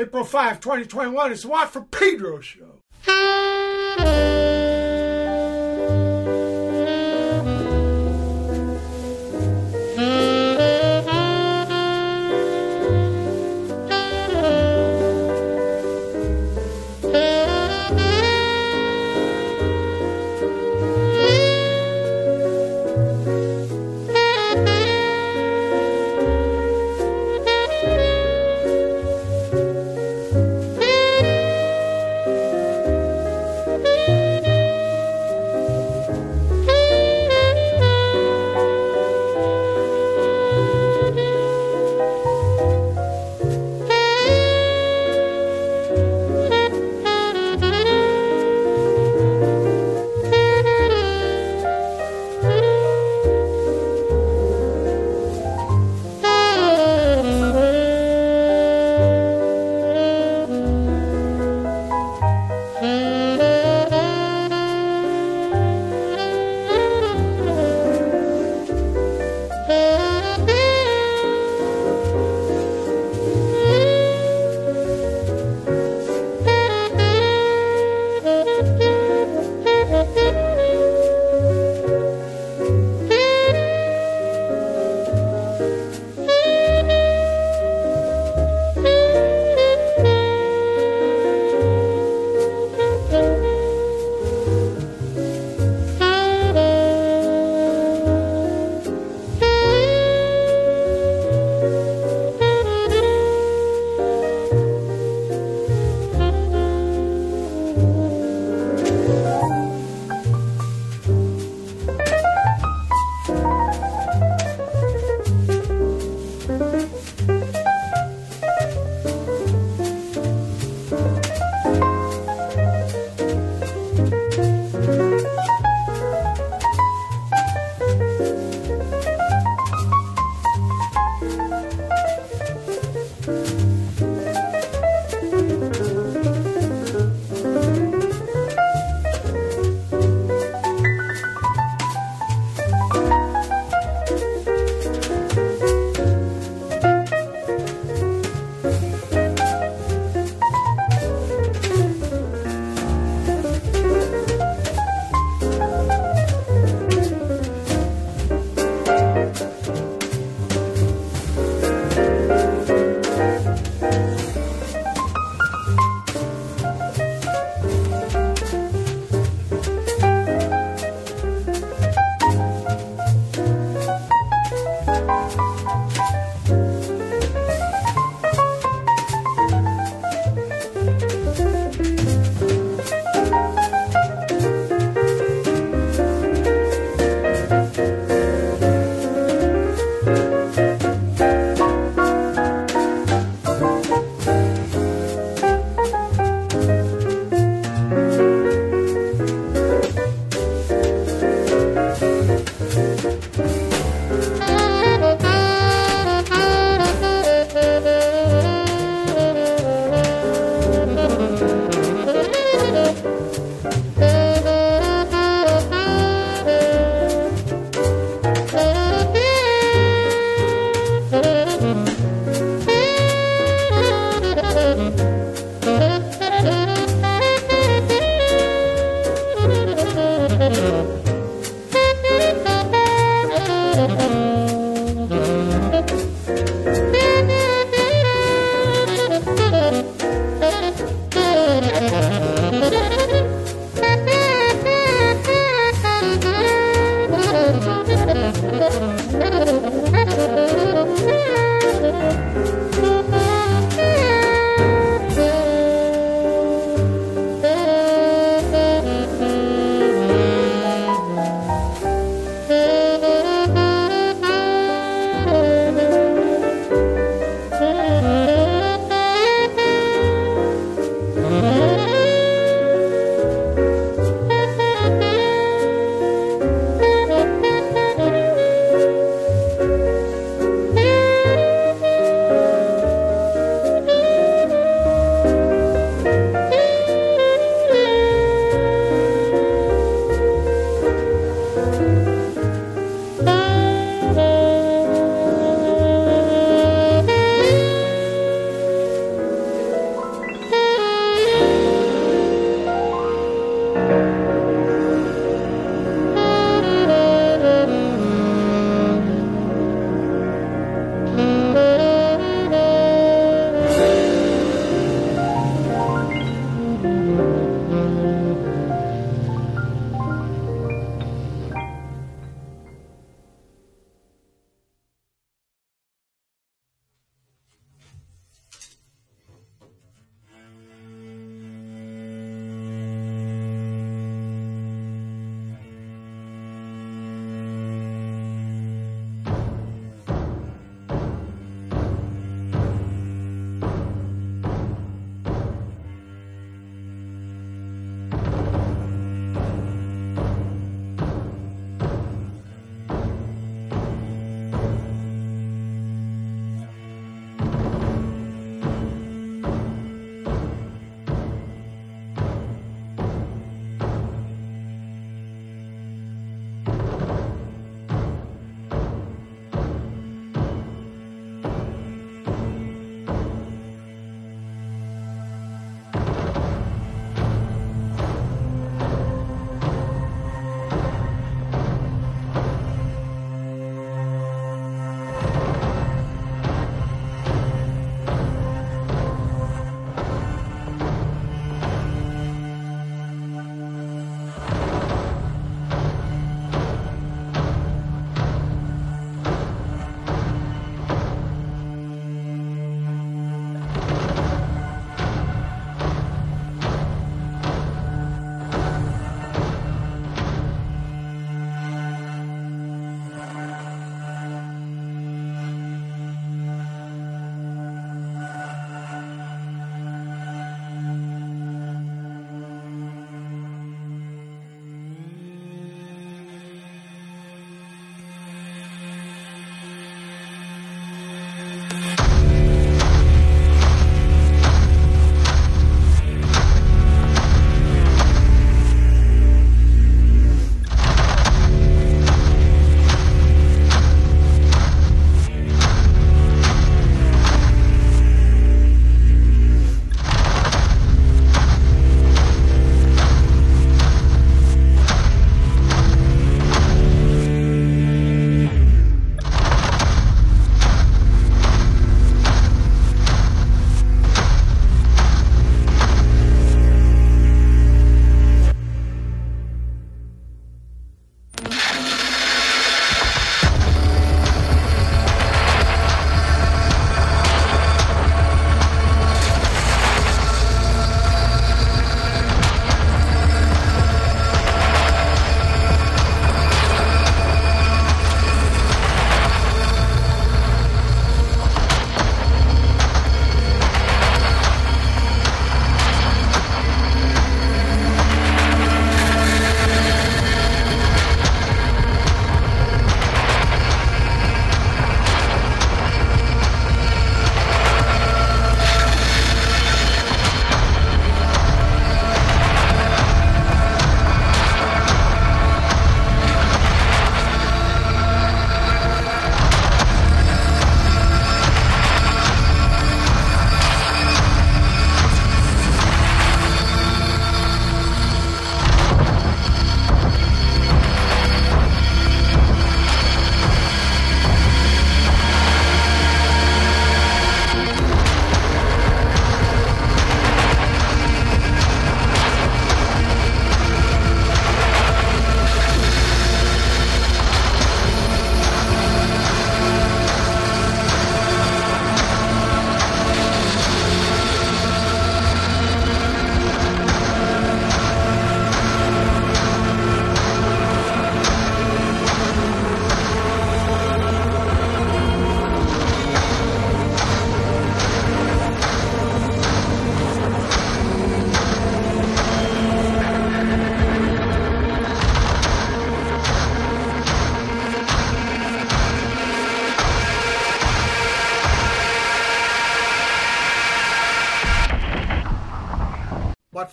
April 5, 2021. It's the Watt from Pedro show.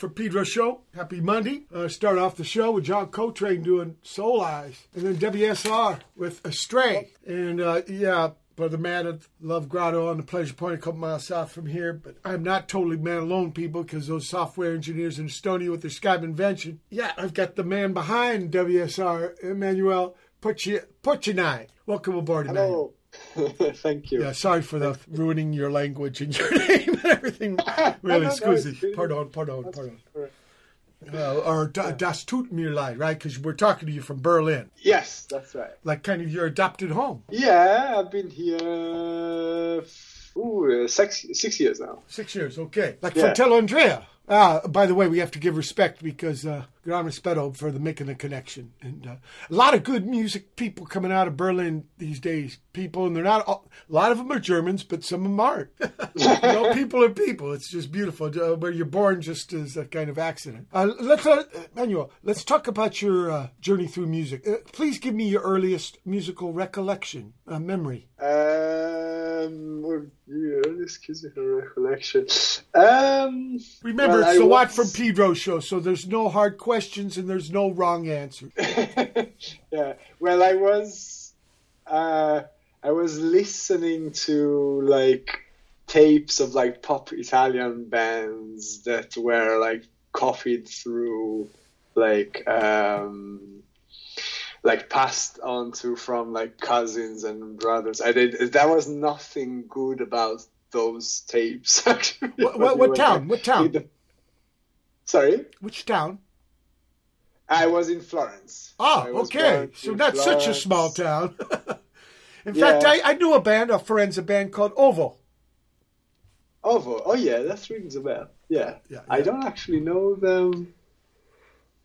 Watt from Pedro Show. Happy Monday. Uh, start off the show with John Coltrane doing Soul Eyes, and then WSR with Astray. And uh, yeah, Brother Man at Love Grotto on the Pleasure Point, a couple miles south from here. But I'm not totally man alone, people, because those software engineers in Estonia with their Skype invention. Yeah, I've got the man behind WSR, Emmanuel Puccinai. Welcome aboard, Hello. Thank you. Yeah, sorry for the ruining your language and your name and everything. Really, scusi. Pardon, pardon, pardon. Uh, or Das tut mir leid, right? Because we're talking to you from Berlin. Yes, that's right. Like kind of your adopted home. Yeah, I've been here ooh, six six years now. Six years, okay. Like yeah. Fratello Andrea. Ah, by the way, we have to give respect because uh, gran rispetto for the making the connection, and uh, a lot of good music people coming out of Berlin these days. People, and they're not all, a lot of them are Germans, but some of them aren't. you know, people are people. It's just beautiful. Uh, where you're born just as a kind of accident. Uh, let's, uh, Manuel, let's talk about your uh, journey through music. Uh, please give me your earliest musical recollection, uh, memory. Um, your earliest musical recollection. Um, Remember Remember, it's the Watt from Pedro show, so there's no hard questions and there's no wrong answer. yeah. Well, I was, uh, I was listening to like tapes of like pop Italian bands that were like copied through like um like passed on to from like cousins and brothers. I did that was nothing good about those tapes actually. What, what, what town? What town? Sorry? Which town? I was in Florence. Oh, okay. So that's Florence. such a small town. in yeah. fact, I, I knew a band, a Forenza band called Ovo. Ovo. Oh, yeah, that rings a bell. Yeah. yeah, yeah. I don't actually know them.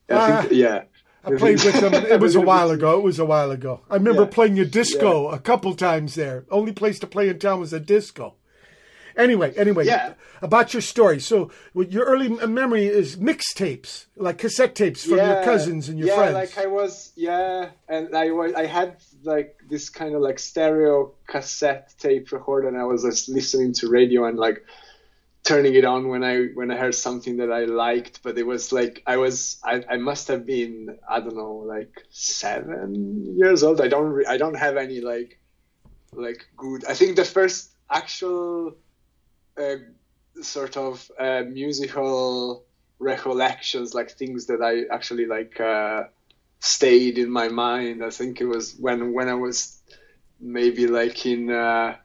Uh, think, yeah. I played with them. It was a while ago. It was a while ago. I remember yeah. playing a disco a couple times there. Only place to play in town was a disco. Anyway, anyway, yeah. about your story. So, your early memory is mixtapes, like cassette tapes from yeah, your cousins and your yeah, friends. Yeah, like I was, yeah, and I was, I had like this kind of like stereo cassette tape recorder, and I was just listening to radio and like turning it on when I when I heard something that I liked, but it was like I was I, I must have been I don't know like seven years old. I don't re- I don't have any like like good. I think the first actual uh, sort of uh, musical recollections, like things that I actually like uh, stayed in my mind. I think it was when when I was maybe like in uh,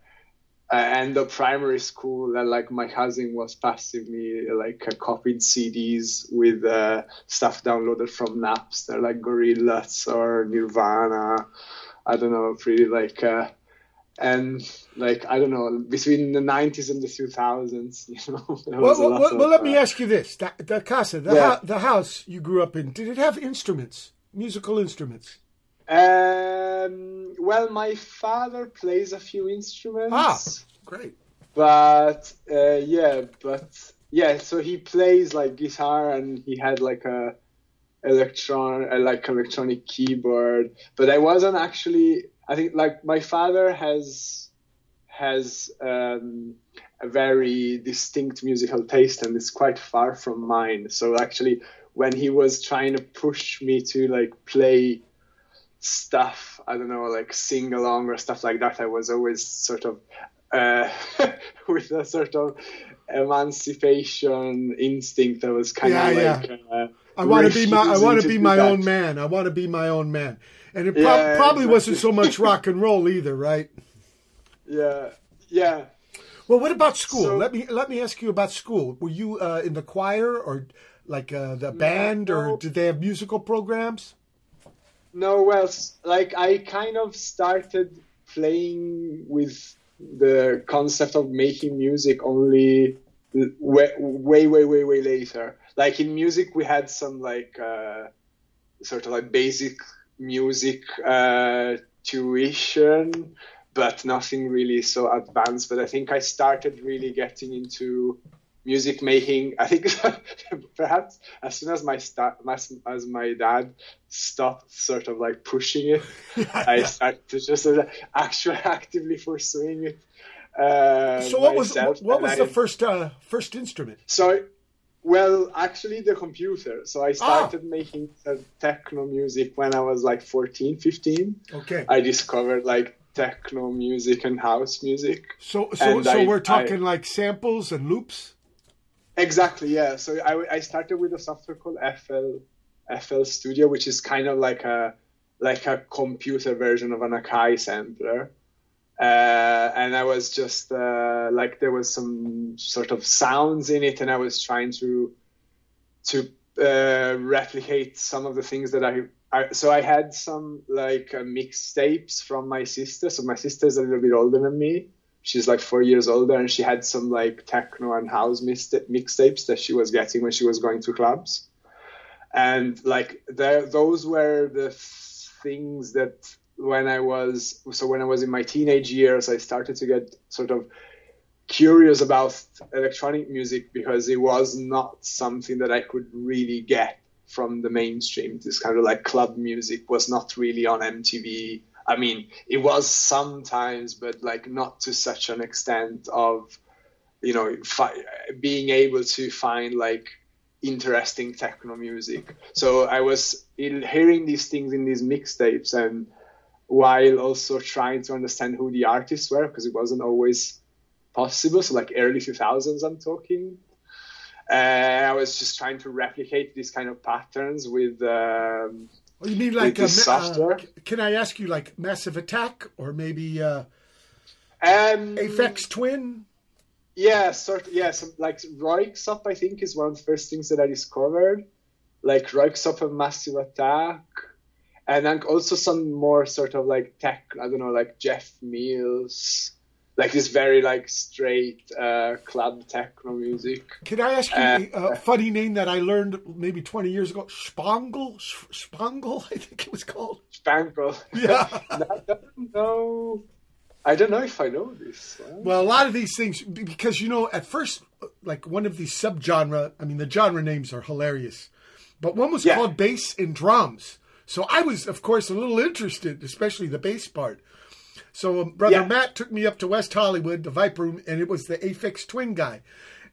uh, end of primary school, that like my cousin was passing me like uh, copied CDs with uh, stuff downloaded from Napster, like Gorillaz or Nirvana. I don't know, pretty like uh, and like I don't know between the 90s and the 2000s, you know. Well, well, well, well, let me uh, ask you this: the, the casa, the, yeah. the house you grew up in, did it have instruments, musical instruments? Um, well, my father plays a few instruments. Ah, great. But uh, yeah, but yeah, so he plays like guitar, and he had like a electron, uh, like electronic keyboard. But I wasn't actually I think like my father has has um, a very distinct musical taste and it's quite far from mine. So actually, when he was trying to push me to like play stuff, I don't know, like sing along or stuff like that, I was always sort of uh, with a sort of emancipation instinct that was kind yeah, of like. Yeah. Uh, I want to be my I want to be my that. own man. I want to be my own man. And it pro- yeah, probably exactly. wasn't so much rock and roll either, right? Yeah, yeah. Well, what about school? So, let me let me ask you about school. Were you uh, in the choir or like uh, the band, no, or did they have musical programs? No, well, like I kind of started playing with the concept of making music only way, way, way, way, way later. Like in music, we had some like uh, sort of like basic music uh, tuition, but nothing really so advanced. But I think I started really getting into music making. I think perhaps as soon as my start, as, as my dad stopped sort of like pushing it, I started to just uh, actually actively pursuing it. Uh, so what myself. was what was the first uh, first instrument? So Well, actually, the computer. So I started oh. making uh, techno music when I was like 14, 15. Okay. I discovered like techno music and house music. So, so, so I, we're talking I, like samples and loops. Exactly. Yeah. So I, I started with a software called FL FL Studio, which is kind of like a like a computer version of an Akai sampler uh, and I was just uh, like there was some sort of sounds in it, and I was trying to to uh, replicate some of the things that I, I so I had some like uh, mixtapes from my sister. So my sister is a little bit older than me. She's like four years older, and she had some like techno and house mixtapes that she was getting when she was going to clubs. And like those were the things that when I was so when I was in my teenage years, I started to get sort of curious about electronic music because it was not something that I could really get from the mainstream. This kind of like club music was not really on MTV. I mean, it was sometimes, but like not to such an extent of, you know, fi- being able to find like interesting techno music. So I was hearing these things in these mixtapes and while also trying to understand who the artists were because it wasn't always possible. So like early 2000s, I'm talking. Uh, I was just trying to replicate these kind of patterns with. Um, well, you mean like a, uh, software? Uh, can I ask you like Massive Attack or maybe uh, um, Twin? Yeah, sort of, yeah, some, like Röyksopp, I think, is one of the first things that I discovered. Like Röyksopp and Massive Attack and then also some more sort of like tech i don't know like jeff mills like this very like straight uh, club techno music. Can i ask you uh, a funny name that i learned maybe 20 years ago? Spangle? Spangle i think it was called. Spangle. Yeah. I don't know. I don't know if i know this well a lot of these things because you know at first like one of these subgenre i mean the genre names are hilarious. But one was yeah. called bass and drums so I was, of course, a little interested, especially the bass part. So um, brother yeah. Matt took me up to West Hollywood, the Viper Room, and it was the Aphex Twin guy.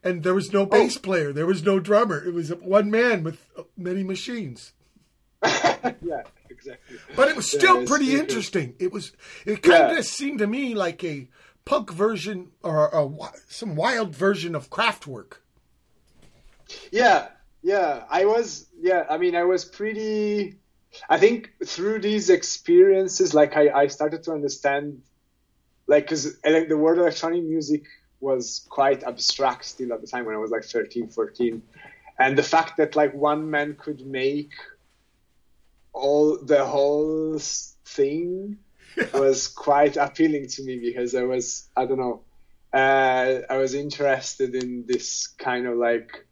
And there was no oh. bass oh. player, there was no drummer. It was one man with uh, many machines. yeah, exactly. But it was still yeah, pretty interesting. It was. It kind of seemed to me like a punk version or a, some wild version of Kraftwerk. Yeah, yeah. I was. Yeah, I mean, I was pretty I think through these experiences, like I, I started to understand, like, because like, the word electronic music was quite abstract still at the time when I was like 13, 14. And the fact that like one man could make all the whole thing was quite appealing to me because I was, I don't know, uh, I was interested in this kind of like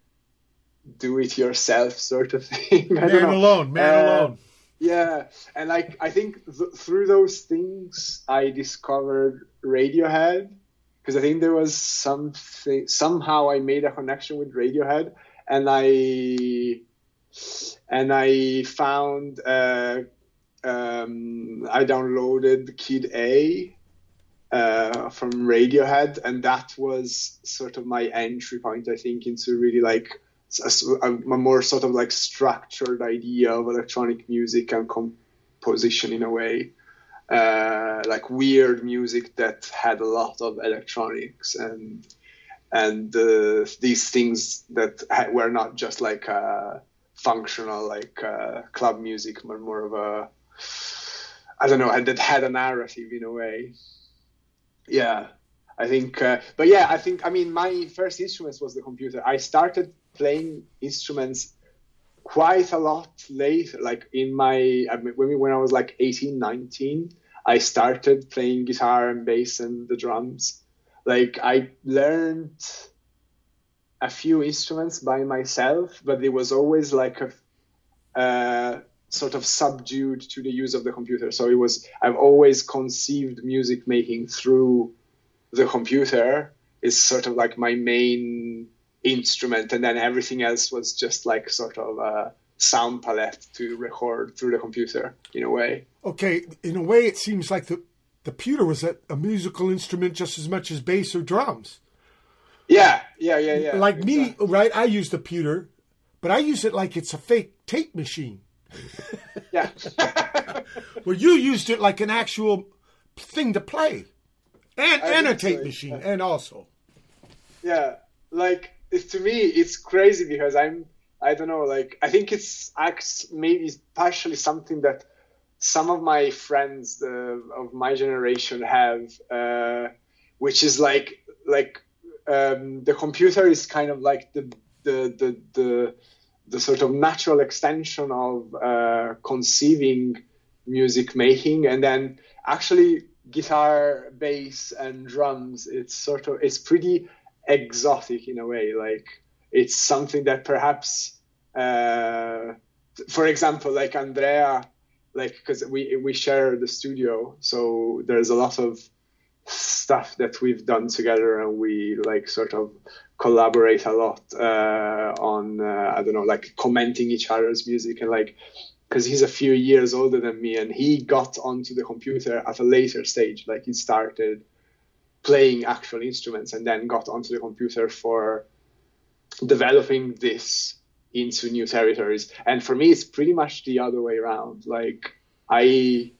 do it yourself sort of thing. man alone, man uh, alone. Yeah, and like I think th- through those things I discovered Radiohead because I think there was something somehow I made a connection with Radiohead and I and I found uh, um, I downloaded Kid A uh, from Radiohead and that was sort of my entry point I think into really like a, a, more sort of like structured idea of electronic music and composition in a way. Uh, like weird music that had a lot of electronics and and uh, these things that ha- were not just like uh, functional like uh, club music, but more of a I don't know that had a narrative in a way. Yeah, I think, uh, but yeah, I think I mean my first instruments was the computer. I started playing instruments quite a lot later like in my when i was like 18 19 i started playing guitar and bass and the drums. Like i learned a few instruments by myself but it was always like a sort of subdued to the use of the computer. So it was i've always conceived music making through the computer. Is sort of like my main instrument, and then everything else was just like sort of a sound palette to record through the computer in a way. Okay, in a way, it seems like the the pewter was a, a musical instrument just as much as bass or drums. Yeah, yeah, yeah, yeah. Like me, right? I use the pewter, but I use it like it's a fake tape machine. yeah. well, you used it like an actual thing to play, and I and a think so, tape machine, and also. yeah like it's, to me it's crazy because i'm i don't know like i think it's acts maybe partially something that some of my friends uh, of my generation have uh, which is like like um, the computer is kind of like the the the the, the sort of natural extension of uh, conceiving music making. And then actually guitar bass and drums it's sort of it's pretty exotic in a way. Like it's something that perhaps, uh, for example, like Andrea, like because we we share the studio, so there's a lot of stuff that we've done together, and we like sort of collaborate a lot uh, on uh, I don't know, like commenting each other's music and like. Because he's a few years older than me, and he got onto the computer at a later stage. Like he started playing actual instruments and then got onto the computer for developing this into new territories. And for me, it's pretty much the other way around. Like I,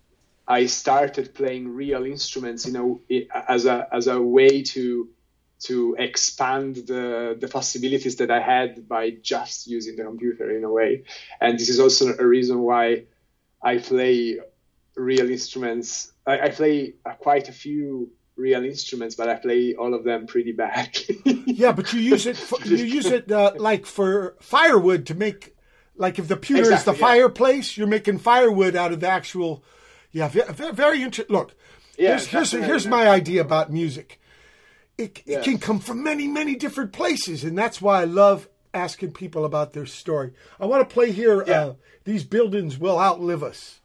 I started playing real instruments, you know, as a as a way to to expand the the possibilities that I had by just using the computer in a way. And this is also a reason why I play real instruments. I, I play quite a few real instruments, but I play all of them pretty bad. yeah, but you use it. For, you use it uh, like for firewood to make, like if the pewter exactly, is the yeah. fireplace, you're making firewood out of the actual. Yeah, very, very interesting. Look, yeah, here's here's, here's my idea about music. It, it can come from many many different places, and that's why I love asking people about their story. I want to play here. Uh, These buildings will outlive us.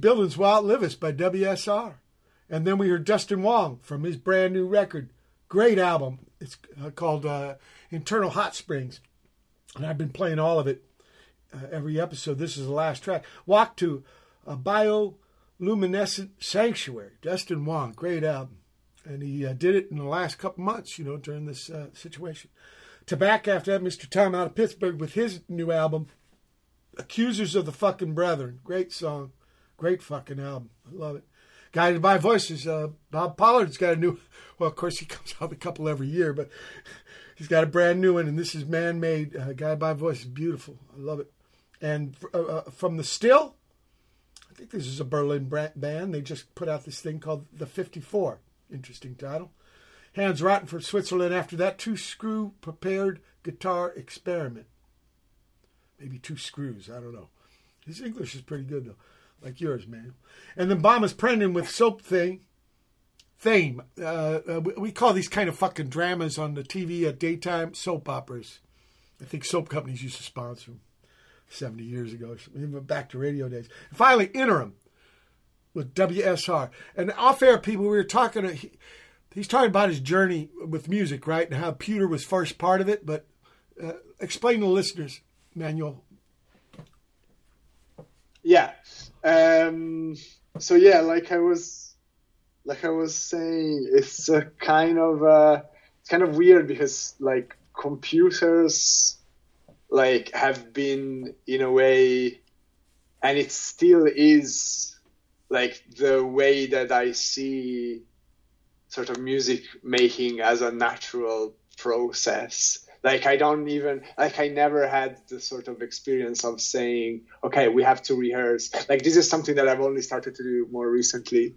Buildings Will Outlive Us by WSR. And then we heard Dustin Wong from his brand new record. Great album. It's uh, called uh, Internal Hot Springs. And I've been playing all of it uh, every episode. This is the last track. Walk to a Bioluminescent Sanctuary. Dustin Wong. Great album. And he uh, did it in the last couple months, you know, during this uh, situation. Tobacco after that, Mr. Tom out of Pittsburgh with his new album, Accusers of the Fucking Brethren. Great song. Great fucking album. I love it. Guided by Voices. Uh, Bob Pollard's got a new, well, of course, he comes out a couple every year, but he's got a brand new one, and this is Man Made. Uh, Guided by Voices. Beautiful. I love it. And uh, uh, from the Stil, I think this is a Berlin band. They just put out this thing called The 54. Interesting title. Hans Rotten from Switzerland. After that, two screw prepared guitar experiment. Maybe two screws. I don't know. His English is pretty good though like yours, man. And then Bomis Prendin with Soap Thing. Fame. Uh, uh, we call these kind of fucking dramas on the TV at daytime soap operas. I think soap companies used to sponsor them 70 years ago, even back to radio days. And finally, Interim with WSR. And off air people, we were talking, he, he's talking about his journey with music, right? And how Pewter was first part of it. But uh, explain to the listeners, Manuel. Yeah. Um, so yeah, like I was, like I was saying, it's a kind of uh, it's kind of weird because like computers, like have been in a way, and it still is, like the way that I see sort of music making as a natural process like i don't even like i never had the sort of experience of saying okay we have to rehearse. Like this is something that i've only started to do more recently.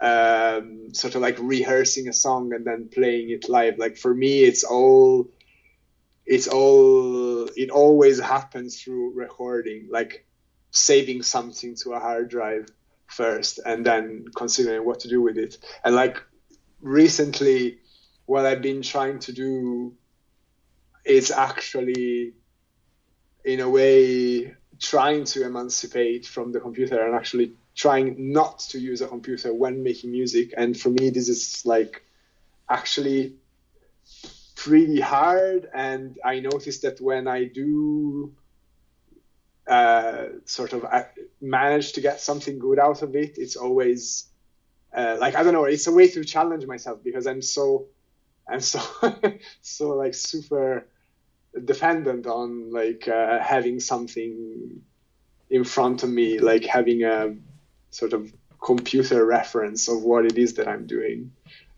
Um, sort of like rehearsing a song and then playing it live. Like for me it's all it's all it always happens through recording like saving something to a hard drive first and then considering what to do with it. And like recently what i've been trying to do is actually in a way trying to emancipate from the computer and actually trying not to use a computer when making music. And for me this is like actually pretty hard. And i noticed that when i do uh, sort of uh, manage to get something good out of it it's always uh, like i don't know it's a way to challenge myself because i'm so i'm so so like super dependent on like uh, having something in front of me, like having a sort of computer reference of what it is that I'm doing.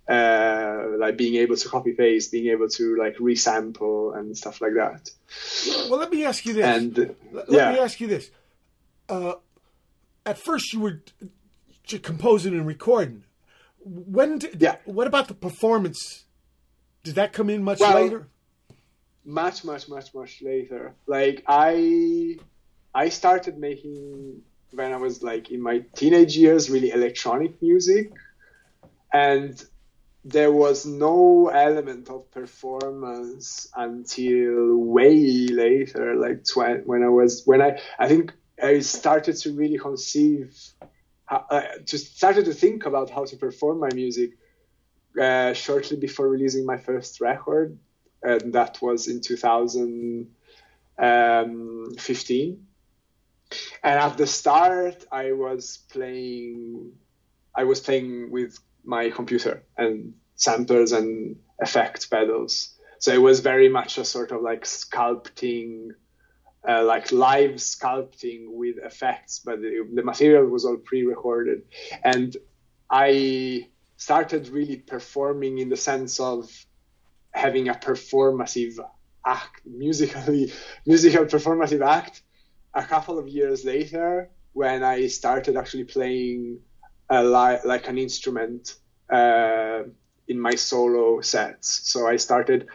Uh, like being able to copy paste, being able to like resample and stuff like that. Well, let me ask you this. And let yeah. me ask you this. Uh, at first, you were composing and recording. When? Did, yeah. What about the performance? Did that come in much well, later? Much much much much later. Like i i started making when i was like in my teenage years really electronic music. And there was no element of performance until way later like tw- when i was when i i think i started to really conceive how, uh, just started to think about how to perform my music uh, shortly before releasing my first record and that was in 2015. And at the start, I was playing, I was playing with my computer and samples and effect pedals. So it was very much a sort of like sculpting, uh, like live sculpting with effects, but the, the material was all pre-recorded. And I started really performing in the sense of having a performative act, musically musical performative act. A couple of years later, when I started actually playing a li- like an instrument uh, in my solo sets, so I started.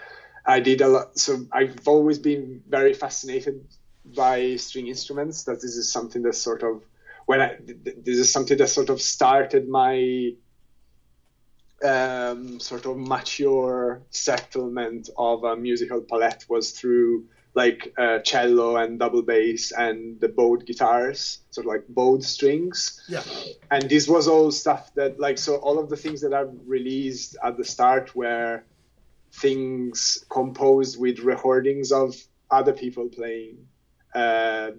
I did a lot. So I've always been very fascinated by string instruments. That this is something that sort of when I this is something that sort of started my um, sort of mature settlement of a musical palette was through like uh, cello and double bass and the bowed guitars, sort of like bowed strings. Yeah. And this was all stuff that like so all of the things that I've released at the start were things composed with recordings of other people playing uh,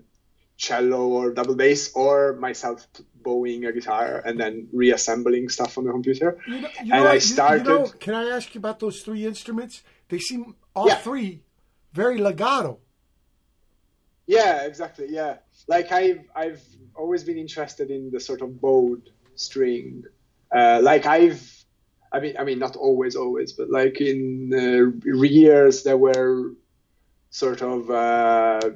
cello or double bass or myself bowing a guitar and then reassembling stuff on the computer. You know, you and know, I started You know, can I ask you about those three instruments? They seem all Yeah. three very legato. Yeah, exactly. Yeah, like I've I've always been interested in the sort of bowed string. Uh, like I've, I mean, I mean, not always, always, but like in uh, years there were sort of. Uh,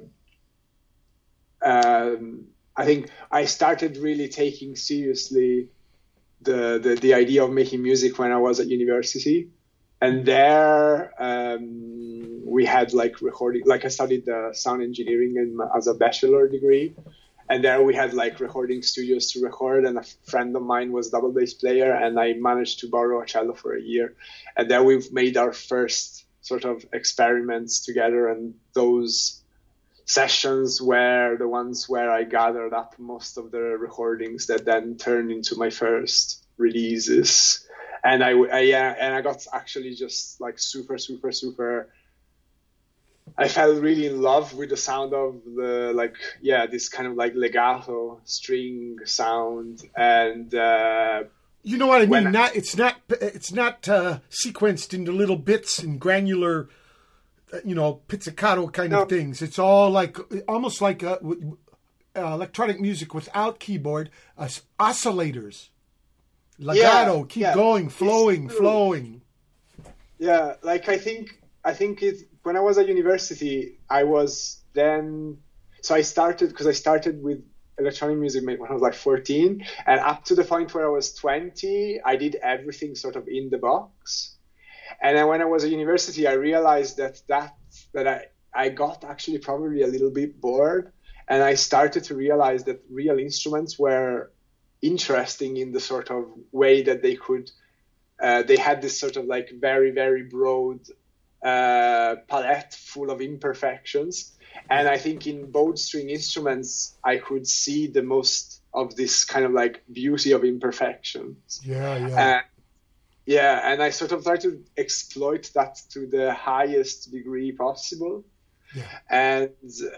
um, I think I started really taking seriously the, the the idea of making music when I was at university, and there um, we had like recording. Like I studied uh, sound engineering in, as a bachelor degree, and there we had like recording studios to record. And a friend of mine was double bass player, and I managed to borrow a cello for a year, and there we've made our first sort of experiments together, and those sessions were the ones where I gathered up most of the recordings that then turned into my first releases. And I, I yeah, and I got actually just like super, super, super. I fell really in love with the sound of the like yeah this kind of like legato string sound and uh, You know what I mean? Not it's not it's not uh, sequenced into little bits and granular, you know, pizzicato kind No. of things. It's all like almost like uh, w- uh, electronic music without keyboard, uh, oscillators, legato, keep yeah. going, flowing, flowing. Yeah, like I think I think it when I was at university, I was then so I started because I started with electronic music when I was like 14, and up to the point where I was 20, I did everything sort of in the box. And then when I was at university, I realized that that that I I got actually probably a little bit bored, and I started to realize that real instruments were interesting in the sort of way that they could uh, they had this sort of like very very broad uh, palette full of imperfections. And i think in bowed string instruments i could see the most of this kind of like beauty of imperfections. Yeah, yeah. and yeah and i sort of tried to exploit that to the highest degree possible. Yeah. and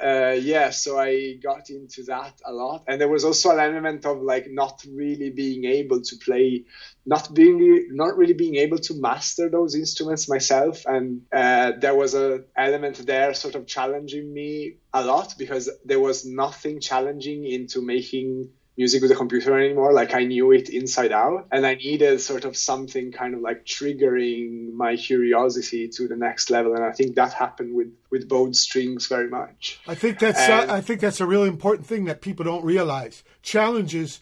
uh, yeah so i got into that a lot. And there was also an element of like not really being able to play not being not really being able to master those instruments myself. And uh, there was a element there sort of challenging me a lot because there was nothing challenging into making music with a computer anymore like i knew it inside out and i needed sort of something kind of like triggering my curiosity to the next level and i think that happened with with bowed strings very much I think that's And- uh, I think that's a really important thing that people don't realize. Challenges,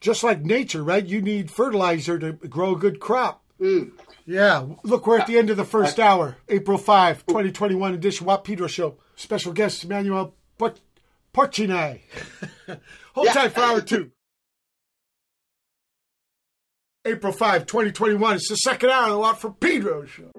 just like nature, right? You need fertilizer to grow a good crop. Mm. Yeah, look, we're at the end of the first hour, April 5, 2021 edition Watt Pedro Show. Special guest Emmanuel Port- Porcine. Hold Yeah. tight for hour two. April 5, 2021. It's the second hour of the Watt from Pedro Show.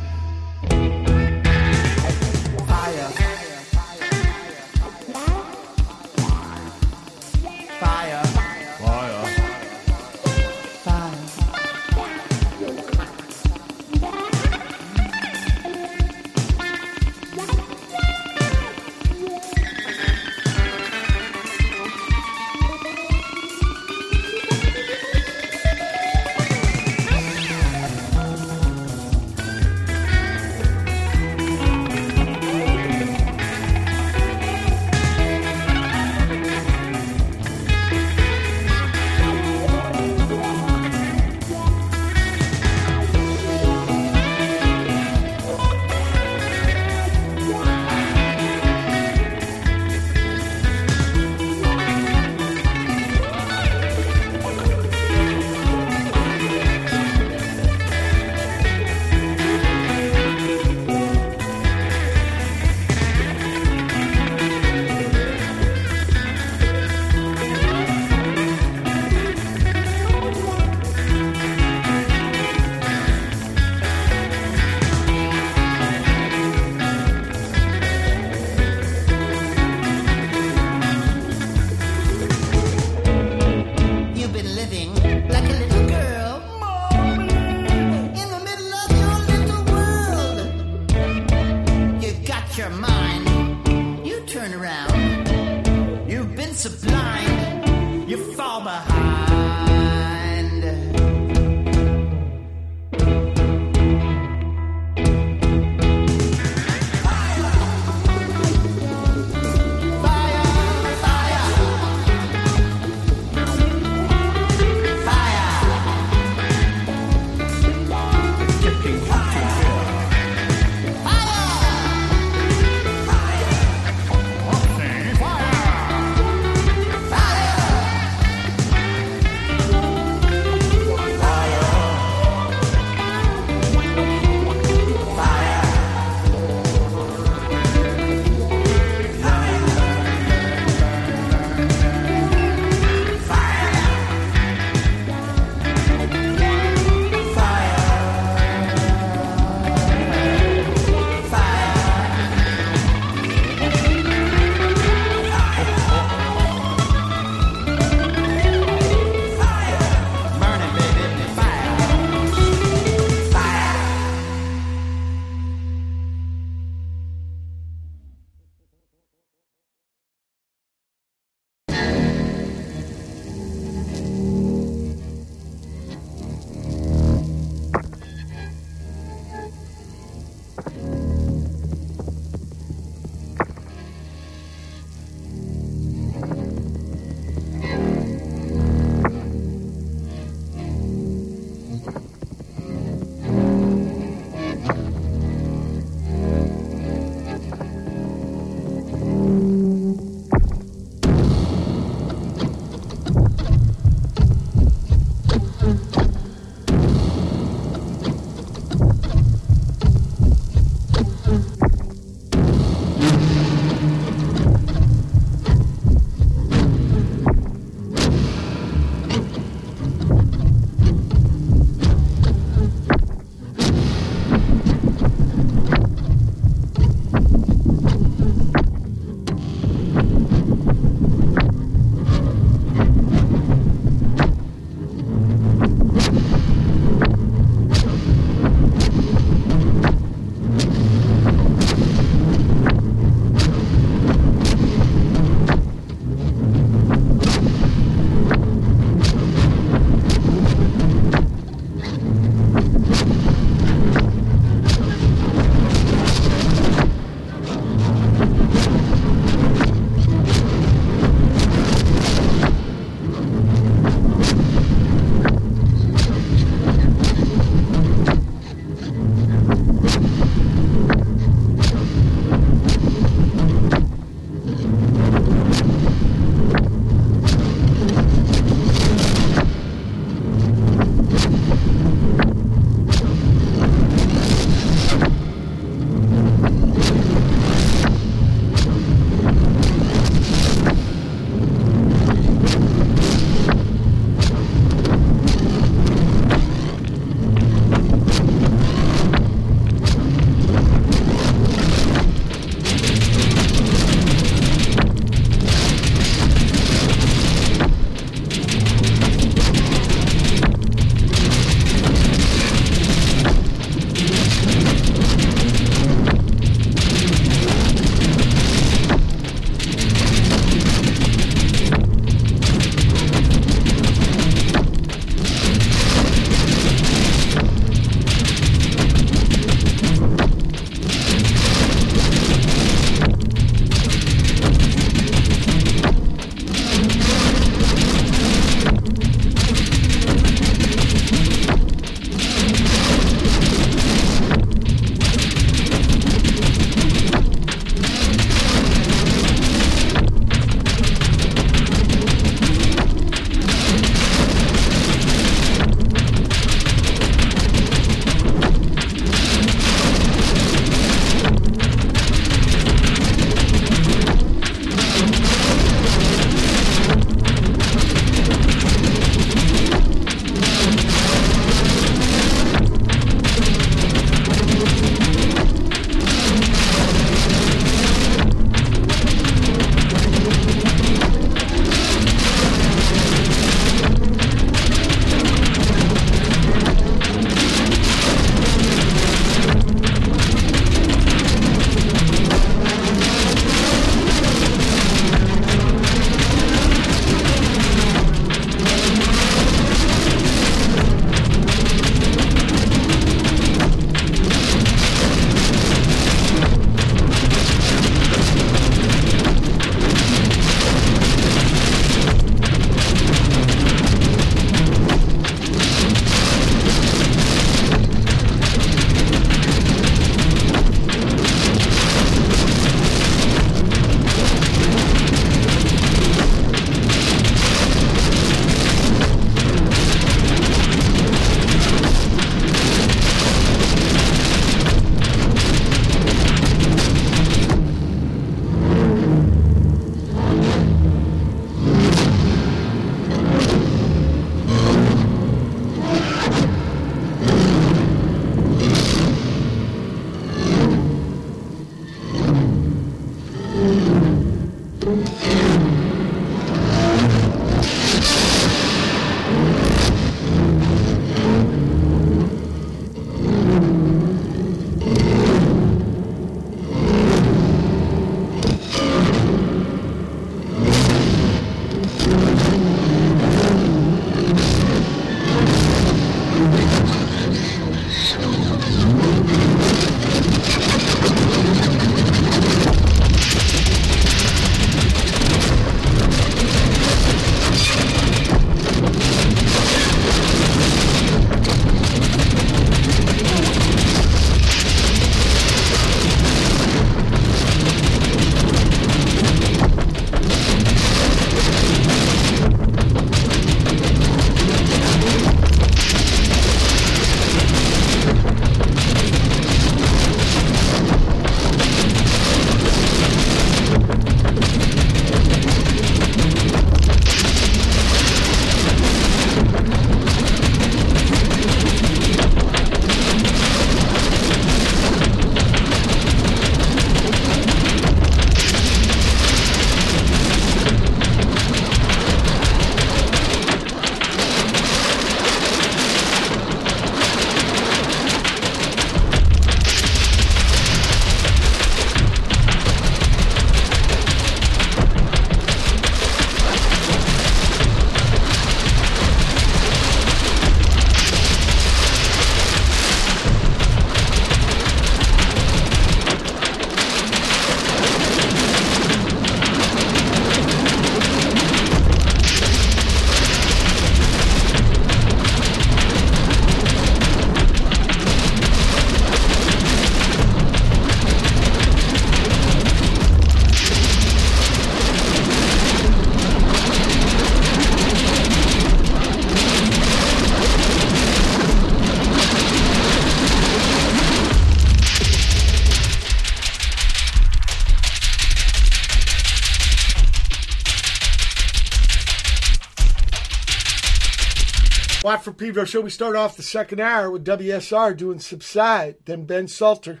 Watt from Pedro show. We start off the second hour with WSR doing Subside, then Ben Salter.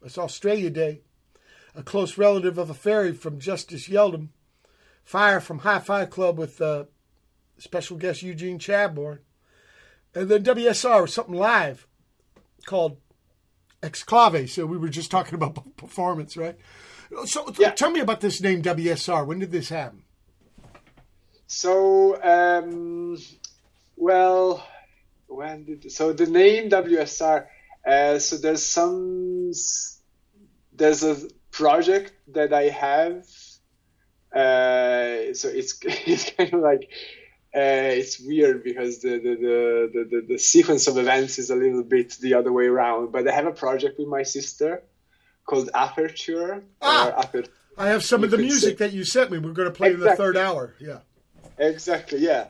That's Australia Day. A close relative of a fairy from Justice Yeldham. Fire from Hifiklub with uh, special guest Eugene Chadbourne. And then WSR was something live called Exclave. So we were just talking about performance, right? So yeah. tell me about this name WSR. When did this happen? So, um, well, when did so the name WSR? Uh, so there's some there's a project that I have. Uh, so it's it's kind of like uh, it's weird because the the, the, the, the, sequence of events is a little bit the other way around. But I have a project with my sister called Aperture. Ah, Aper- I have some of the music say. that you sent me. We're going to play exactly. in the third hour. Yeah. Exactly. Yeah.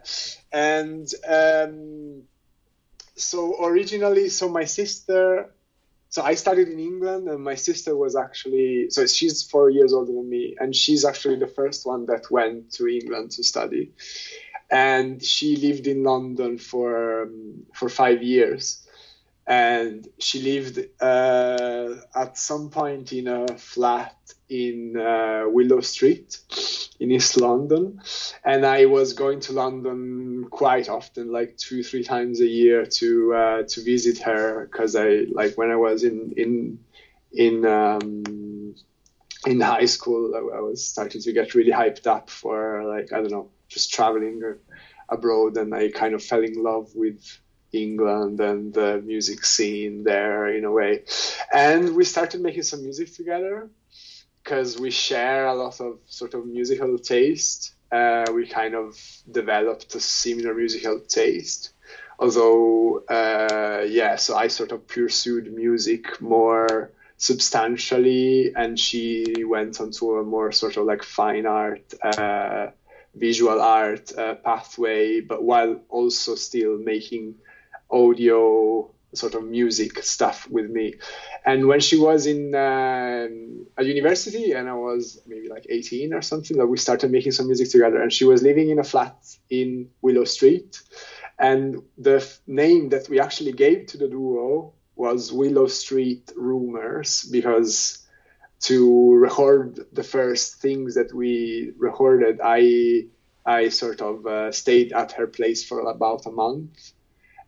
And um, so originally, so my sister. So I studied in England, and my sister was actually so she's four years older than me, and she's actually the first one that went to England to study and she lived in London for um, for five years. And she lived uh, at some point in a flat in uh, Willow Street in East London, and I was going to London quite often, like two three times a year to uh, to visit her because I like when I was in in in um, in high school, I, I was starting to get really hyped up for like I don't know just traveling abroad, and I kind of fell in love with England and the music scene there in a way. And we started making some music together because we share a lot of sort of musical taste. Uh, we kind of developed a similar musical taste. Although, uh, yeah, so I sort of pursued music more substantially, and she went onto a more sort of like fine art uh, visual art uh, pathway, but while also still making audio sort of music stuff with me. And when she was in uh, a university and I was maybe like 18 or something, like we started making some music together. And she was living in a flat in Willow Street. And the f- name that we actually gave to the duo was Willow Street Rumors because to record the first things that we recorded, I I sort of uh, stayed at her place for about a month,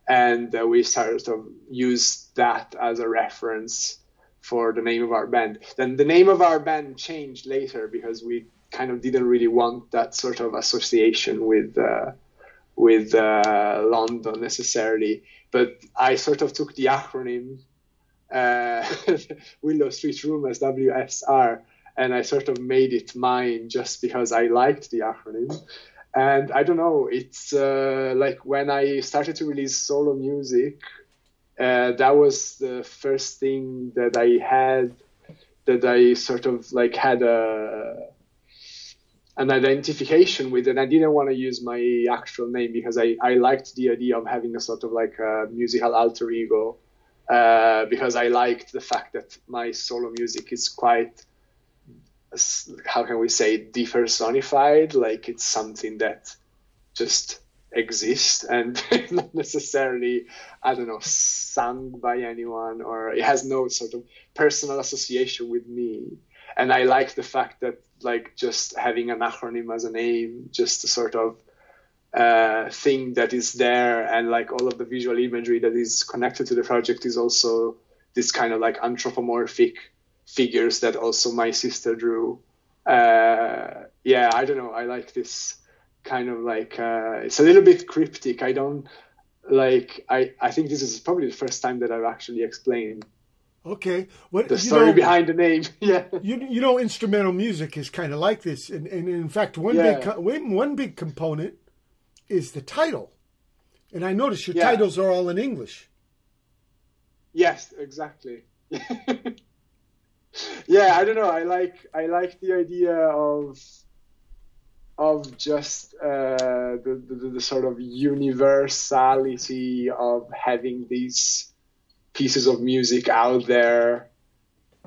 and uh, we sort of use that as a reference for the name of our band. Then the name of our band changed later because we kind of didn't really want that sort of association with uh, with uh, London necessarily. But I sort of took the acronym uh, Willow Street Room as WSR, and I sort of made it mine just because I liked the acronym. And I don't know, it's uh, like when I started to release solo music, uh, that was the first thing that I had that I sort of like had a an identification with, and I didn't want to use my actual name because I, I liked the idea of having a sort of like a musical alter ego uh, because I liked the fact that my solo music is quite, how can we say, depersonified. Like it's something that just exists and not necessarily, I don't know, sung by anyone or it has no sort of personal association with me. And I like the fact that like just having an acronym as a name, just to sort of uh, thing that is there and like all of the visual imagery that is connected to the project is also this kind of like anthropomorphic figures that also my sister drew uh, yeah i don't know i like this kind of like uh, it's a little bit cryptic i don't like i i think this is probably the first time that i've actually explained Okay, what the story know, behind the name? yeah, you you know, instrumental music is kind of like this, and, and in fact, one yeah. big one big component is the title. And I notice your yeah. titles are all in English. Yes, exactly. yeah, I don't know. I like I like the idea of of just uh, the, the, the sort of universality of having these pieces of music out there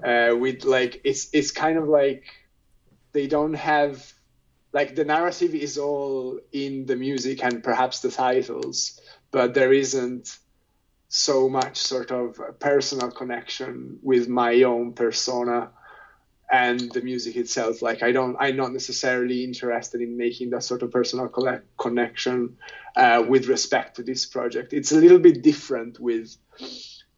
uh, with like it's it's kind of like they don't have like the narrative is all in the music and perhaps the titles, but there isn't so much sort of personal connection with my own persona and the music itself like i don't i'm not necessarily interested in making that sort of personal collect- connection uh, with respect to this project it's a little bit different with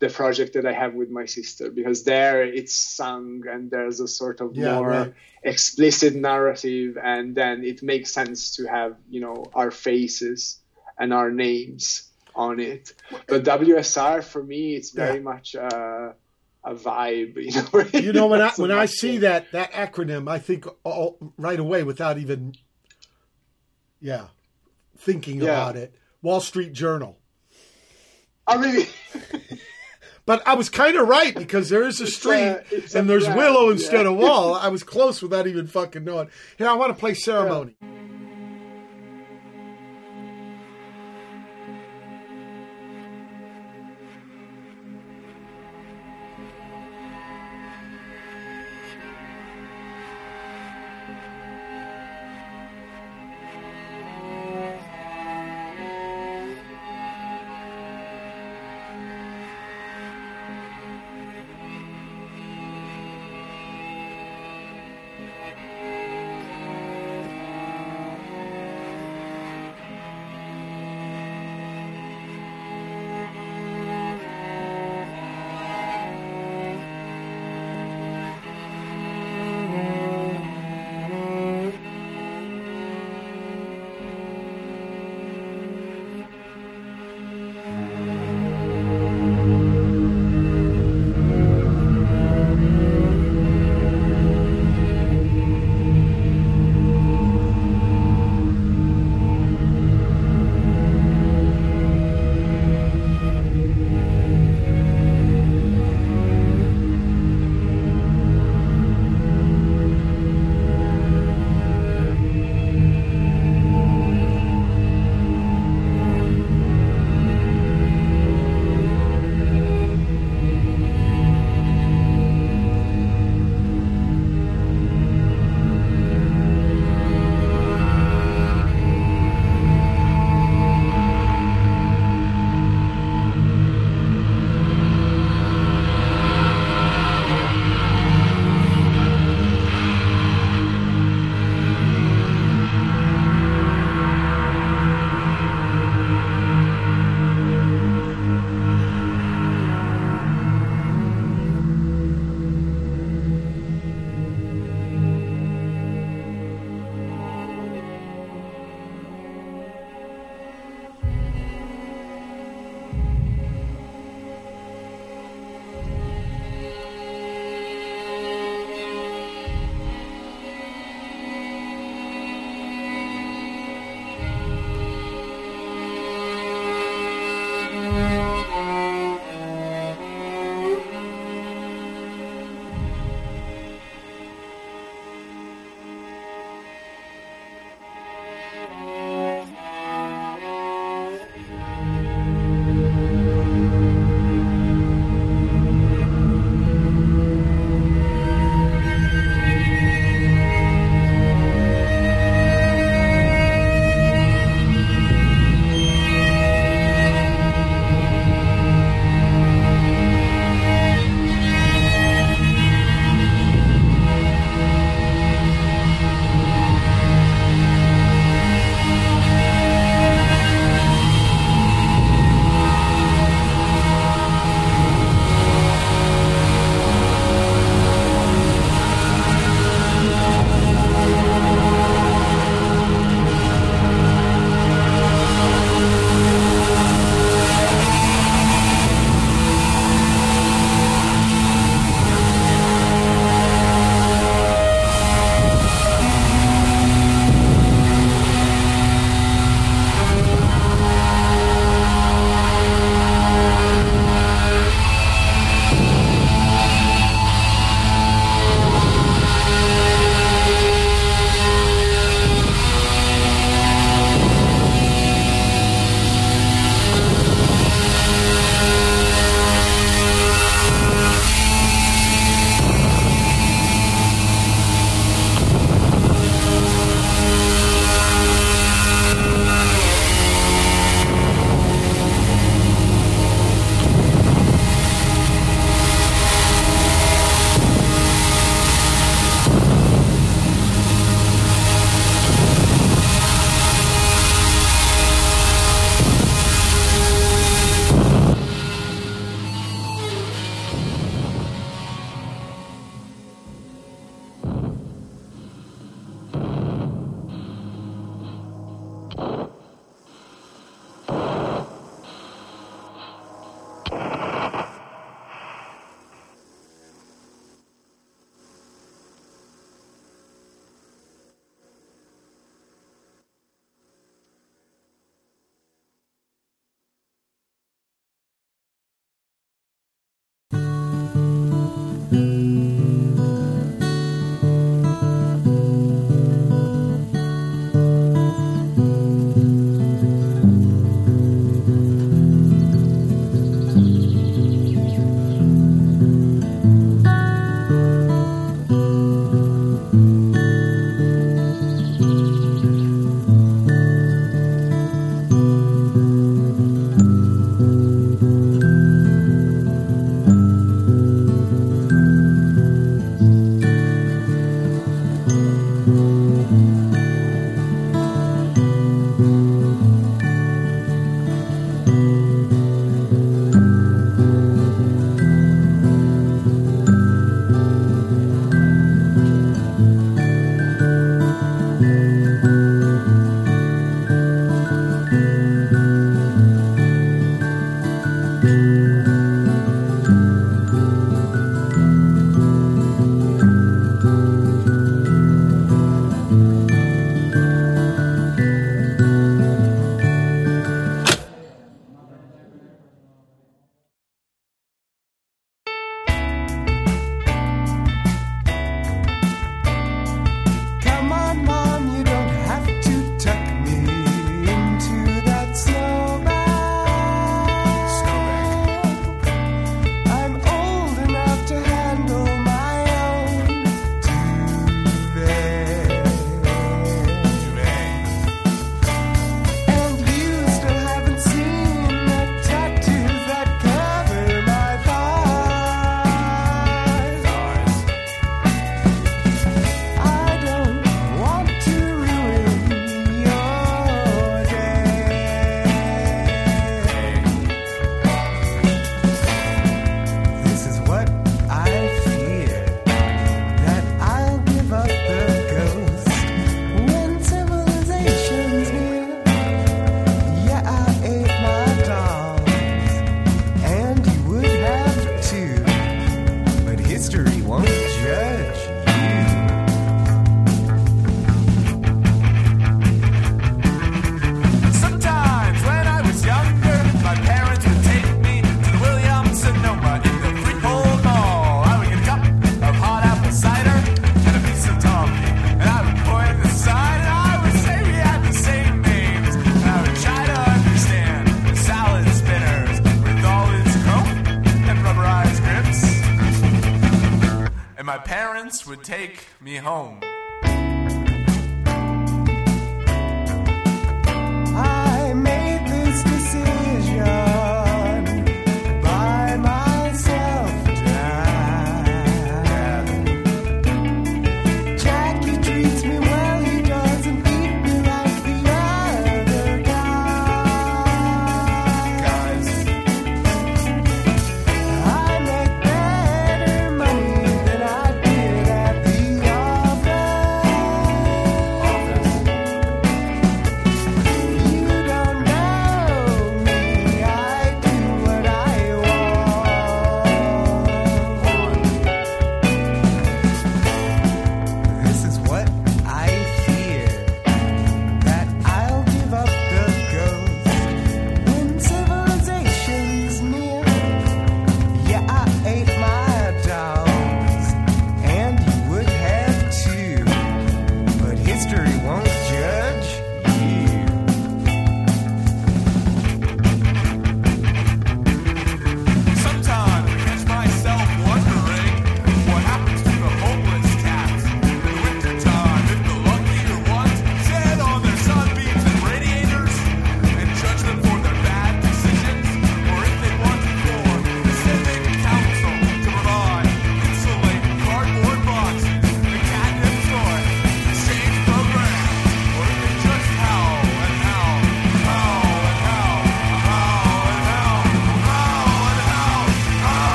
the project that i have with my sister because there it's sung and there's a sort of Yeah, more right. explicit narrative and then it makes sense to have you know our faces and our names on it but wsr for me it's very Yeah. much uh, a vibe you know You know, when I when I see a- that that acronym, I think all, right away without even, yeah, thinking Yeah. about it. Wall Street Journal. I really But I was kind of right because there is a It's street a- and there's willow instead yeah. of wall. I was close without even fucking knowing. Here, I want to play ceremony. parents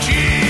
ti.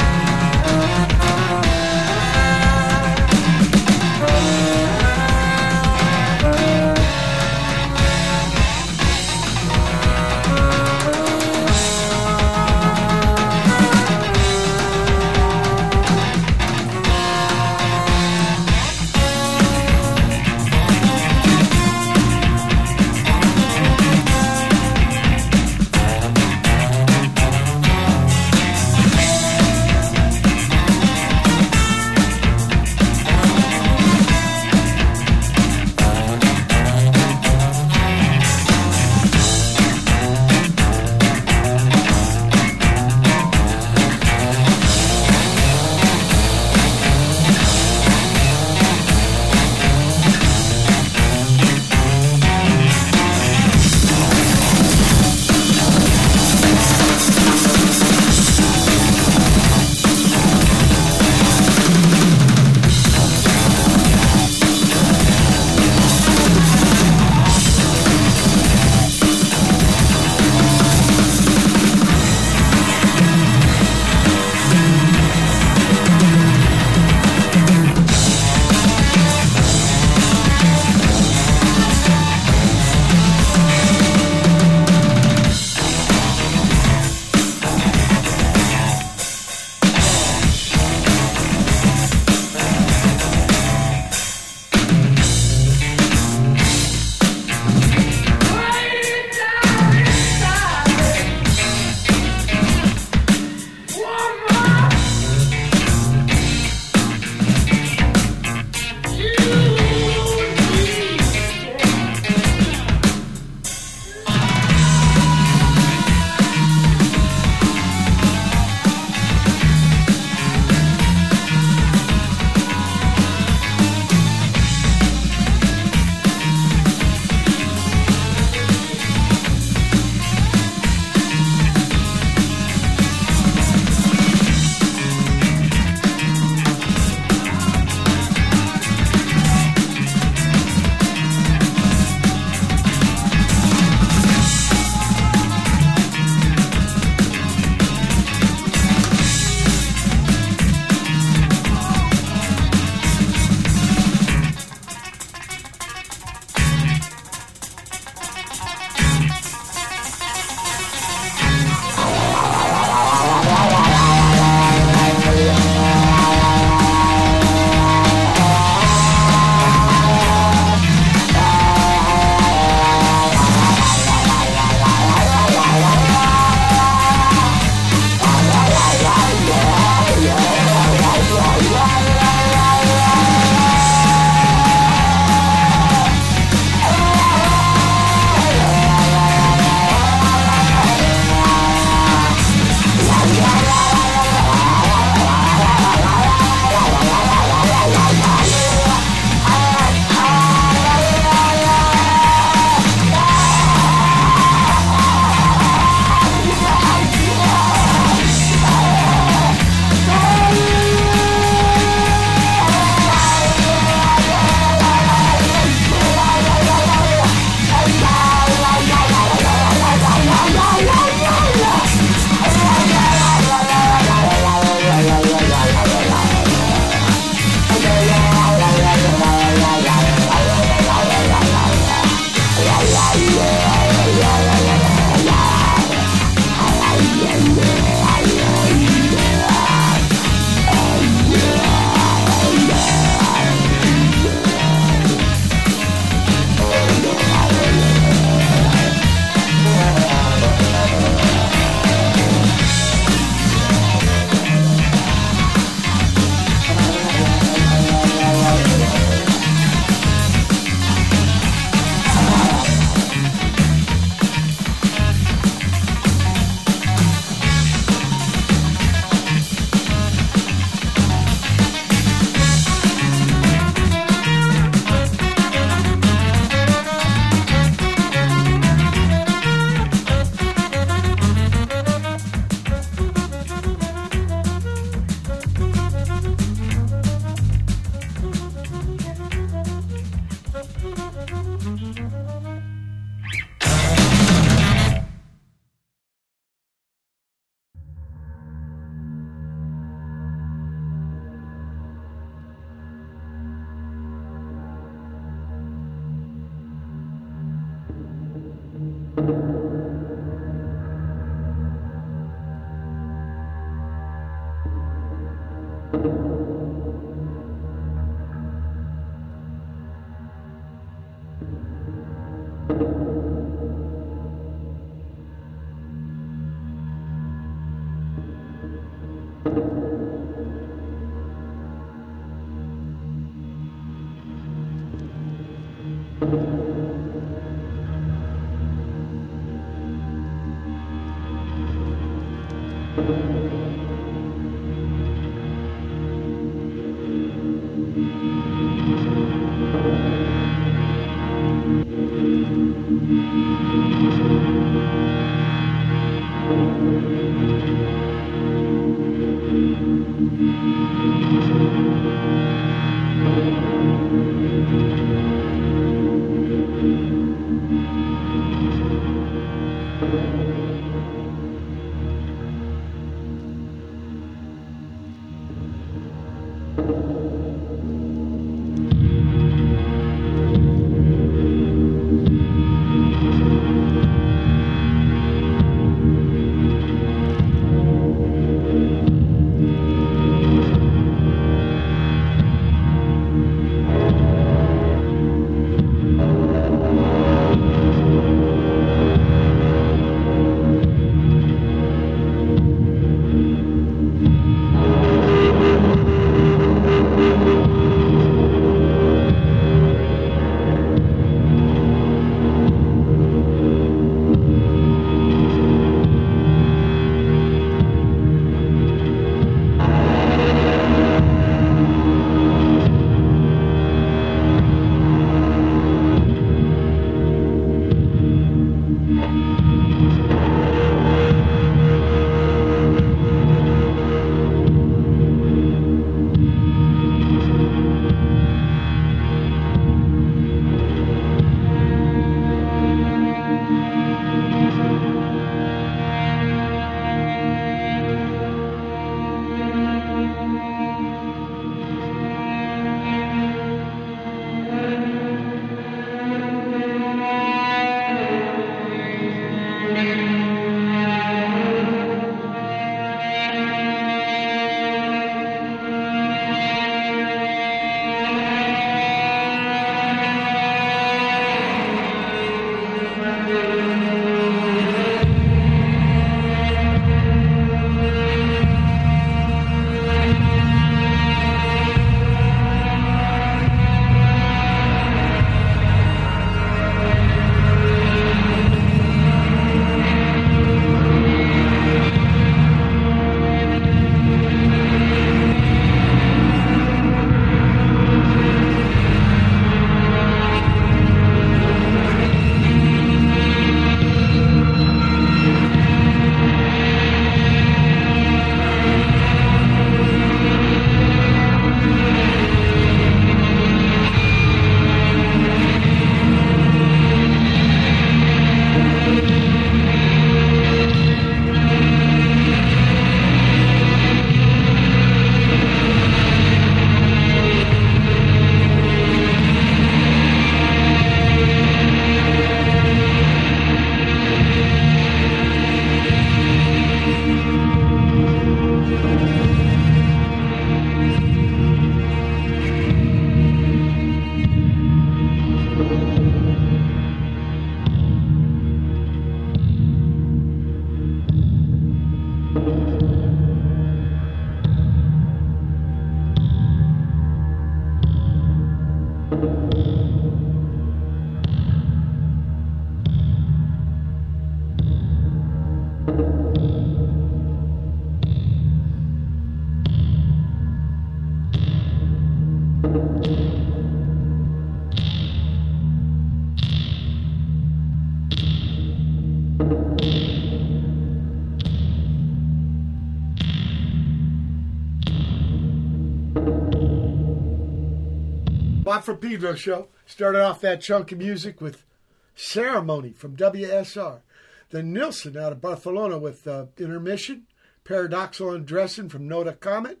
For Pedro show. Started off that chunk of music with Ceremony from WSR. Then Nilson out of Barcelona with uh, Intermission. Paradoxal Undressing from Notta Comet.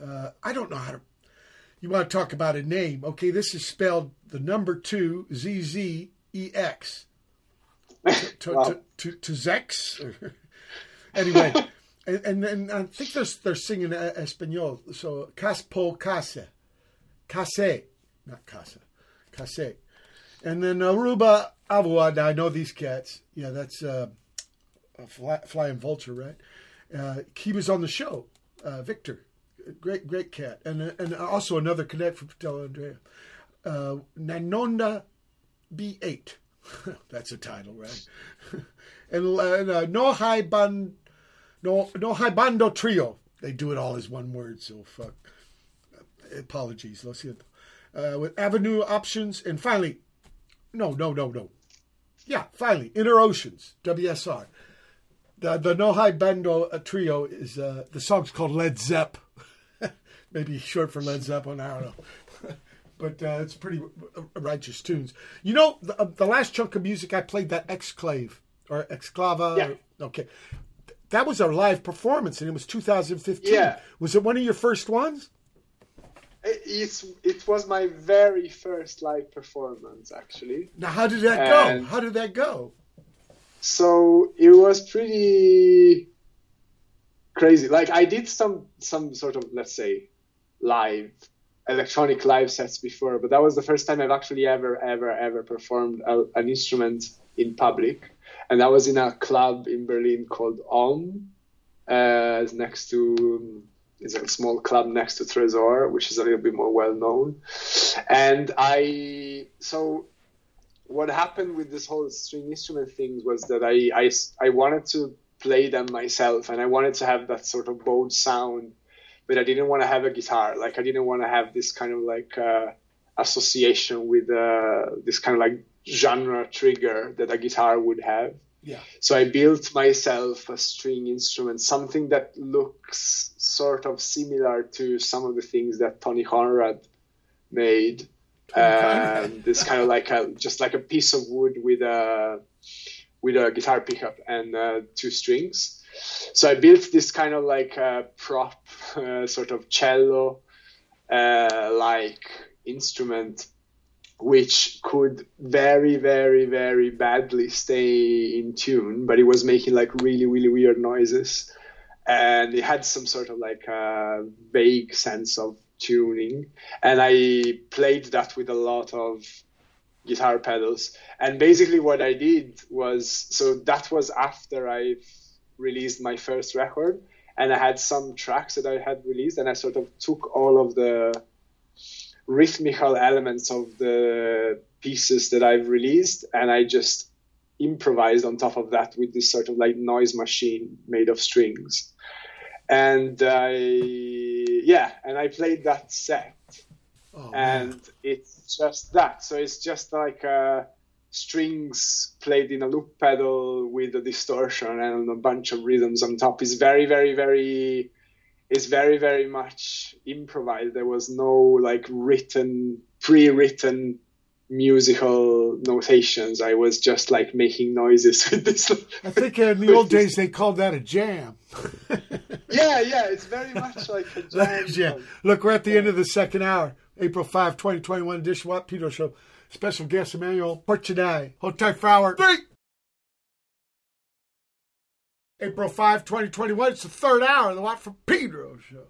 Uh, I don't know how to. You want to talk about a name. Okay, this is spelled the number two Z Z E X. to, Wow. to, to, to Zex. anyway, and, and then I think they're, they're singing uh, Espanol. So, Cas po casa. Case. Not casa. Case. And then Arubu Avuad. I know these cats. Yeah, that's uh, a fly, flying vulture, right? Uh, he was on the show. Uh, Victor. Great, great cat. And, and also another cadet from Fratello Andrea. Uh, Naonde B8. That's a title, right? and uh, No High Ban, No No Hay Banda Trio. They do it all as one word, so fuck. Apologies, lo siento. Uh, with Avenue Options, and finally, no, no, no, no. Yeah, finally, Inner Oceans, WSR. The the No Hay Banda uh, Trio is uh, the song's called Led Zep. Maybe short for Led Zeppelin. I don't know. but uh, it's pretty righteous tunes. You know, the, uh, the last chunk of music I played, that Exclave or Exclava. Yeah. Okay. That was a live performance, and it was 2015. Yeah. Was it one of your first ones? It- It's it was my very first live performance actually. Now, how did that go? How did that go? So it was pretty crazy. Like I did some some sort of let's say live electronic live sets before, but that was the first time I've actually ever ever ever performed a, an instrument in public, and that was in a club in Berlin called OHM, uh, next to is a small club next to Tresor, which is a little bit more well known, and I so what happened with this whole string instrument thing was that I, I, I wanted to play them myself and I wanted to have that sort of bowed sound, but I didn't want to have a guitar. Like I didn't want to have this kind of like uh, association with uh, this kind of like genre trigger that a guitar would have. Yeah. So I built myself a string instrument, something that looks sort of similar to some of the things that Tony Conrad made. Um, this kind of like a just like a piece of wood with a with a guitar pickup and uh, two strings. So I built this kind of like a prop, uh, sort of cello uh, like instrument, which could very, very, very badly stay in tune, but it was making like really, really weird noises. And it had some sort of like a vague sense of tuning. And I played that with a lot of guitar pedals. And basically, what I did was so that was after I released my first record, and I had some tracks that I had released, and I sort of took all of the rhythmical elements of the pieces that I've released, and I just improvised on top of that with this sort of like noise machine made of strings. And I, yeah, and I played that set Oh, man. and it's just that. So it's just like uh, strings played in a loop pedal with a distortion and a bunch of rhythms on top. It's very, very, very. It's very, very much improvised. There was no like written, pre-written musical notations. I was just like making noises with this. I think in the old days they called that a jam. yeah, yeah, it's very much like a jam. yeah. Look, we're at the end of the second hour. April 5, 2021 Dish Watt Pedro Show. Special guest Emmanuel. Hold tight for three. April 5, 2021. It's the third hour of the Watt from Pedro Show.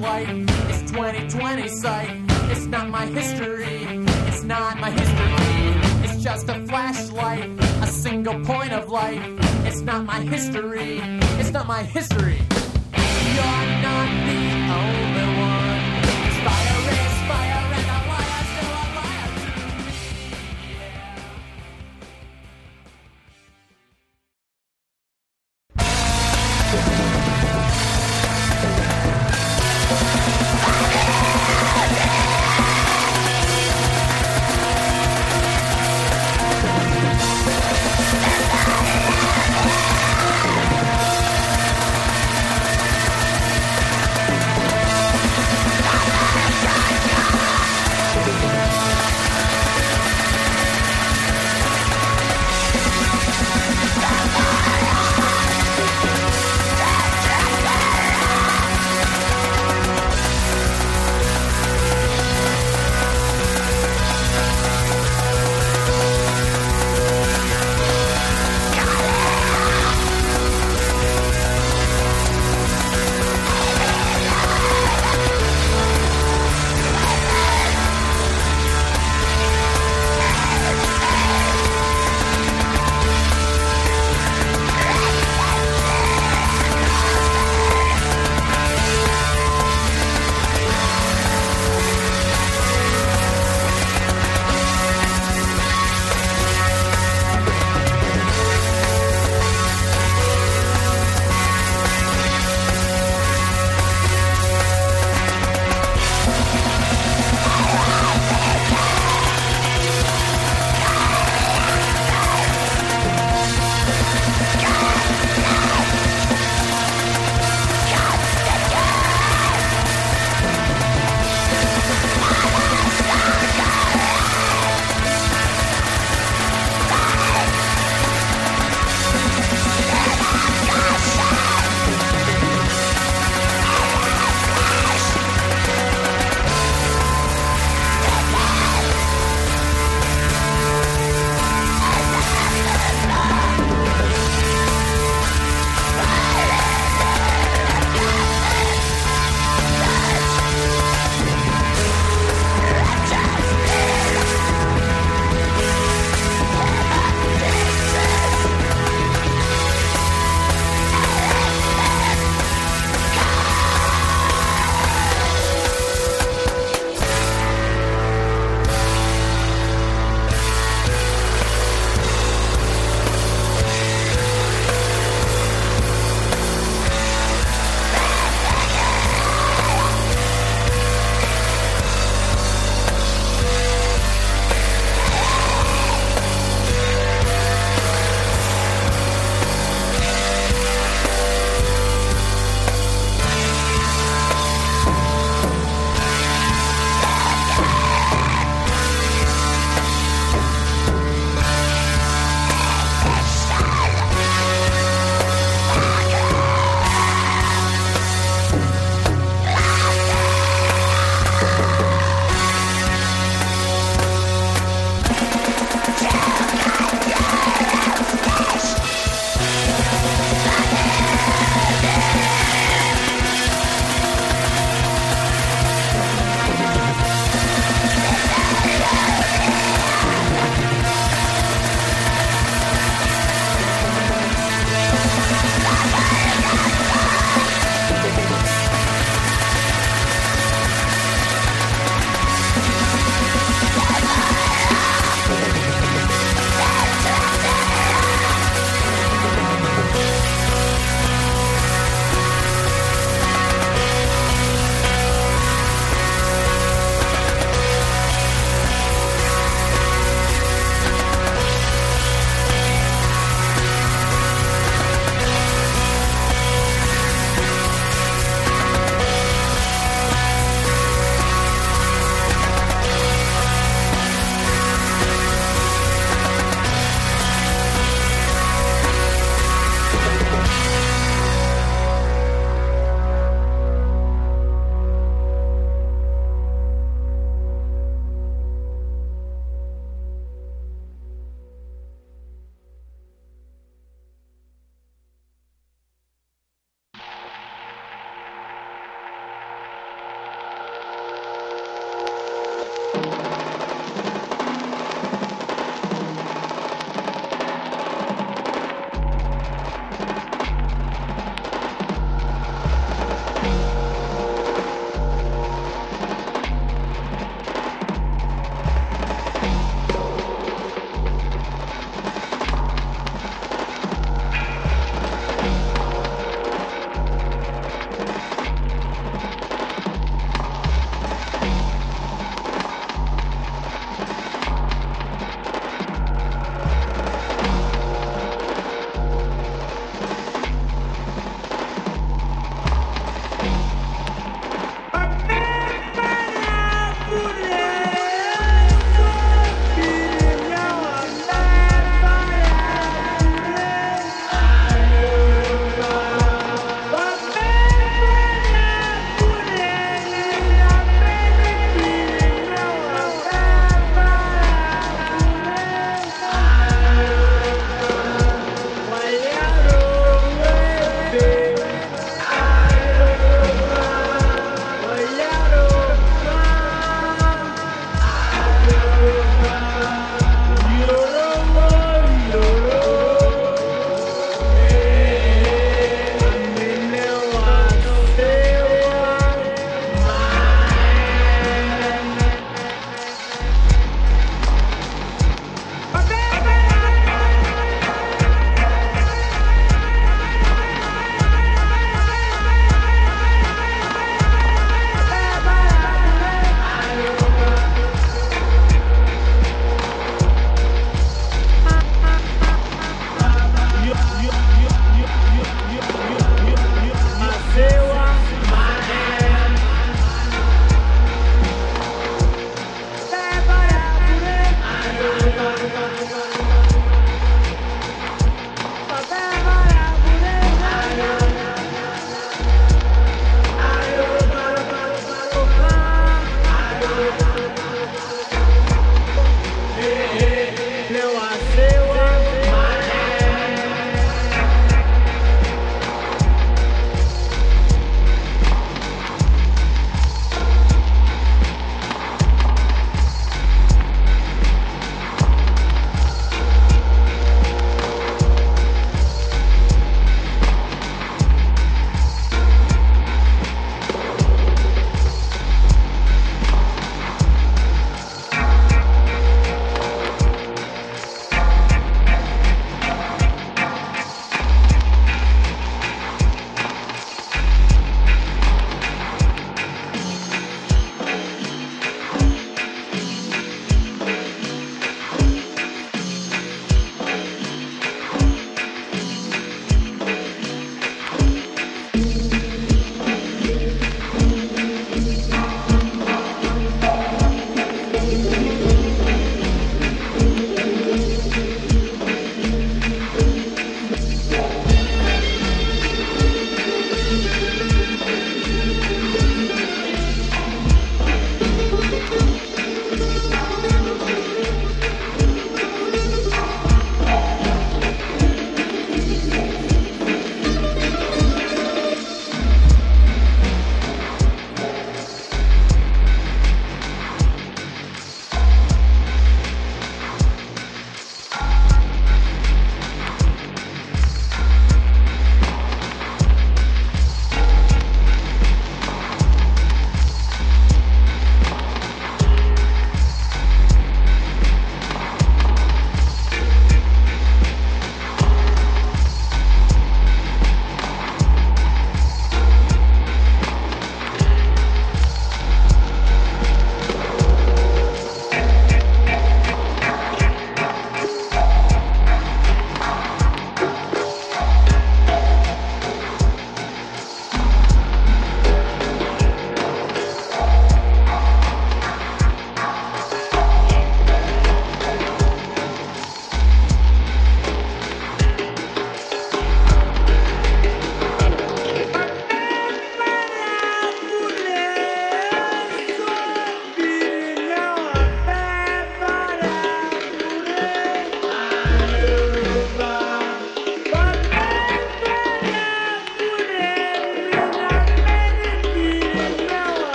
flashlight. It's 2020 sight. It's not my history. It's not my history. It's just a flashlight, a single point of light. It's not my history. It's not my history.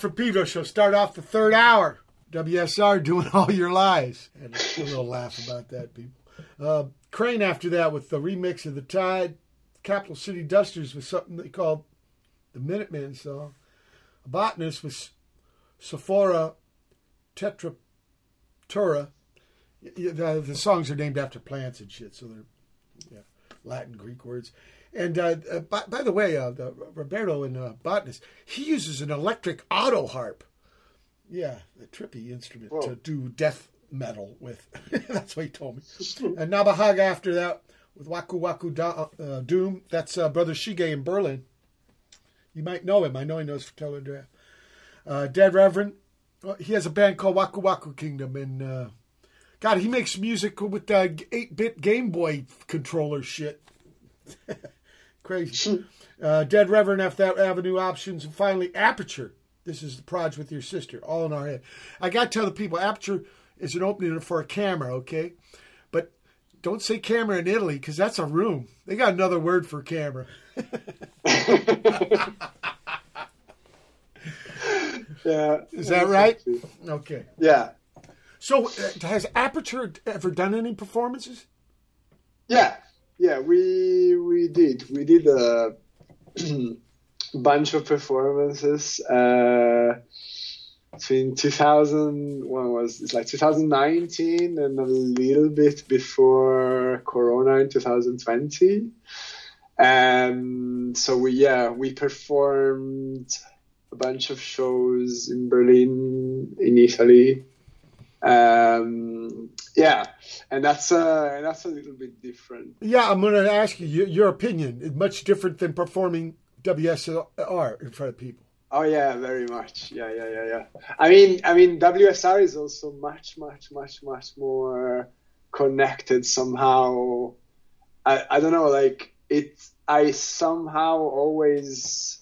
From Pedro Show. Start off the third hour. WSR doing all your lies. And a little laugh about that, people. Uh, Crane after that with the remix of The Tide. Capitol City Dusters with something they called the Minutemen song. A botanist with Sophora Tetraptera. The, the songs are named after plants and shit, so they're yeah, Latin, Greek words. And uh, uh, by, by the way, uh, the, Roberto in uh, Botanist, he uses an electric auto harp. Yeah, a trippy instrument to do death metal with. That's what he told me. and Namahage after that with Waku Waku da, uh, Doom. That's uh, Brother Shige in Berlin. You might know him. I know he knows Fratello Andrea. Uh, Dead Reverend. He has a band called Waku Waku Kingdom. And uh, God, he makes music with uh, 8 bit Game Boy controller shit. Crazy. Uh, Dead Reverend F that Avenue Options, and finally Aperture. This is the Proj with your sister, all in our head. I got to tell the people, Aperture is an opening for a camera, okay? But don't say camera in Italy because that's a room. They got another word for camera. Yeah. Is that right? Okay. Yeah. So uh, has Aperture ever done any performances? Yeah, yeah, we we did. We did a bunch of performances uh, between 2000. When was it's like 2019 and a little bit before Corona in 2020. And so we yeah we performed a bunch of shows in Berlin, in Italy. Um, yeah, and that's uh, that's a little bit different. Yeah, I'm going to ask you your, your opinion. It's much different than performing WSR in front of people. Oh yeah, very much. Yeah, yeah, yeah, yeah. I mean, I mean, WSR is also much, much, much, much more connected somehow. I, I don't know, like it. I somehow always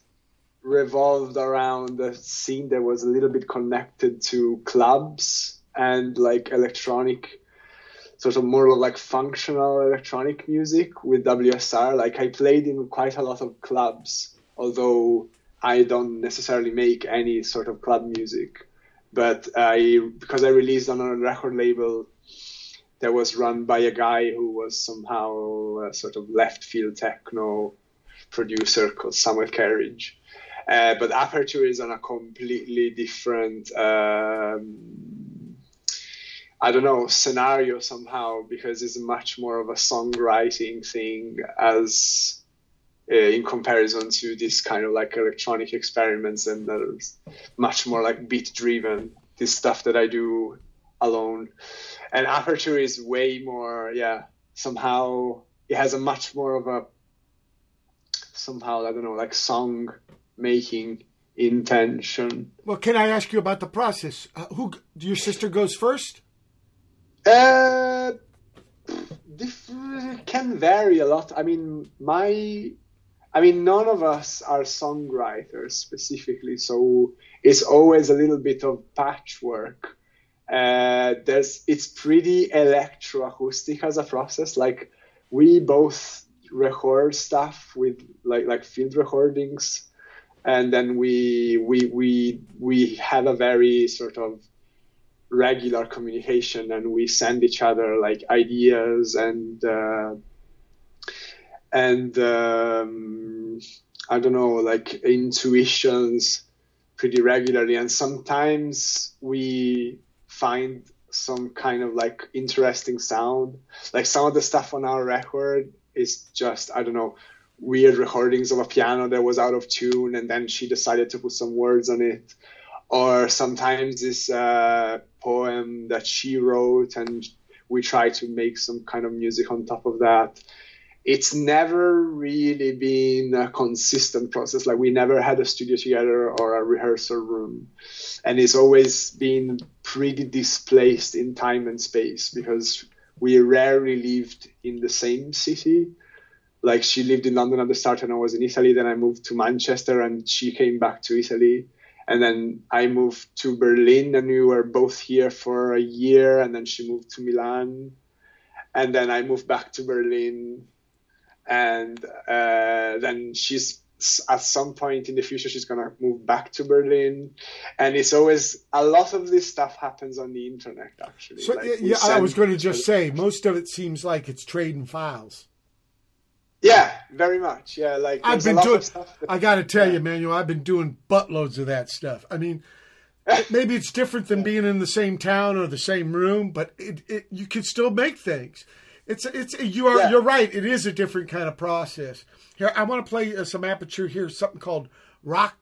revolved around a scene that was a little bit connected to clubs and like electronic sort of more like functional electronic music with WSR. Like I played in quite a lot of clubs, although I don't necessarily make any sort of club music. But I because I released on a record label that was run by a guy who was somehow a sort of left field techno producer called Samuel Kerridge. Uh, but Aperture is on a completely different um, I don't know scenario somehow because it's much more of a songwriting thing as uh, in comparison to this kind of like electronic experiments and much more like beat driven this stuff that I do alone and aperture is way more yeah somehow it has a much more of a somehow I don't know like song making intention Well, can I ask you about the process? Uh, who your sister goes first? Uh, diff- can vary a lot. I mean, my, I mean, none of us are songwriters specifically, so it's always a little bit of patchwork. Uh, there's, it's pretty electroacoustic as a process. Like we both record stuff with like like field recordings, and then we we we we have a very sort of regular communication and we send each other like ideas and uh, and um, I don't know like intuitions pretty regularly. And sometimes we find some kind of like interesting sound. Like some of the stuff on our record is just I don't know weird recordings of a piano that was out of tune and then she decided to put some words on it or sometimes this uh, poem that she wrote and we try to make some kind of music on top of that it's never really been a consistent process. Like we never had a studio together or a rehearsal room, and it's always been pretty displaced in time and space because we rarely lived in the same city. Like she lived in London at the start, and I was in Italy. Then I moved to Manchester, and she came back to Italy. And then I moved to Berlin, and we were both here for a year. And then she moved to Milan, and then I moved back to Berlin and uh, then she's at some point in the future she's gonna move back to Berlin, and it's always a lot of this stuff happens on the internet actually. So Like, yeah, yeah, I was going to just say most of it seems like it's trading files. Yeah, very much. Yeah, like I've been doing. that- I got to tell you, Manuel, I've been doing buttloads of that stuff. I mean, maybe it's different than being in the same town or the same room, but it, it you can still make things. It's it's you are Yeah. you're right. It is a different kind of process. Here, I want to play uh, some aperture here. Something called rock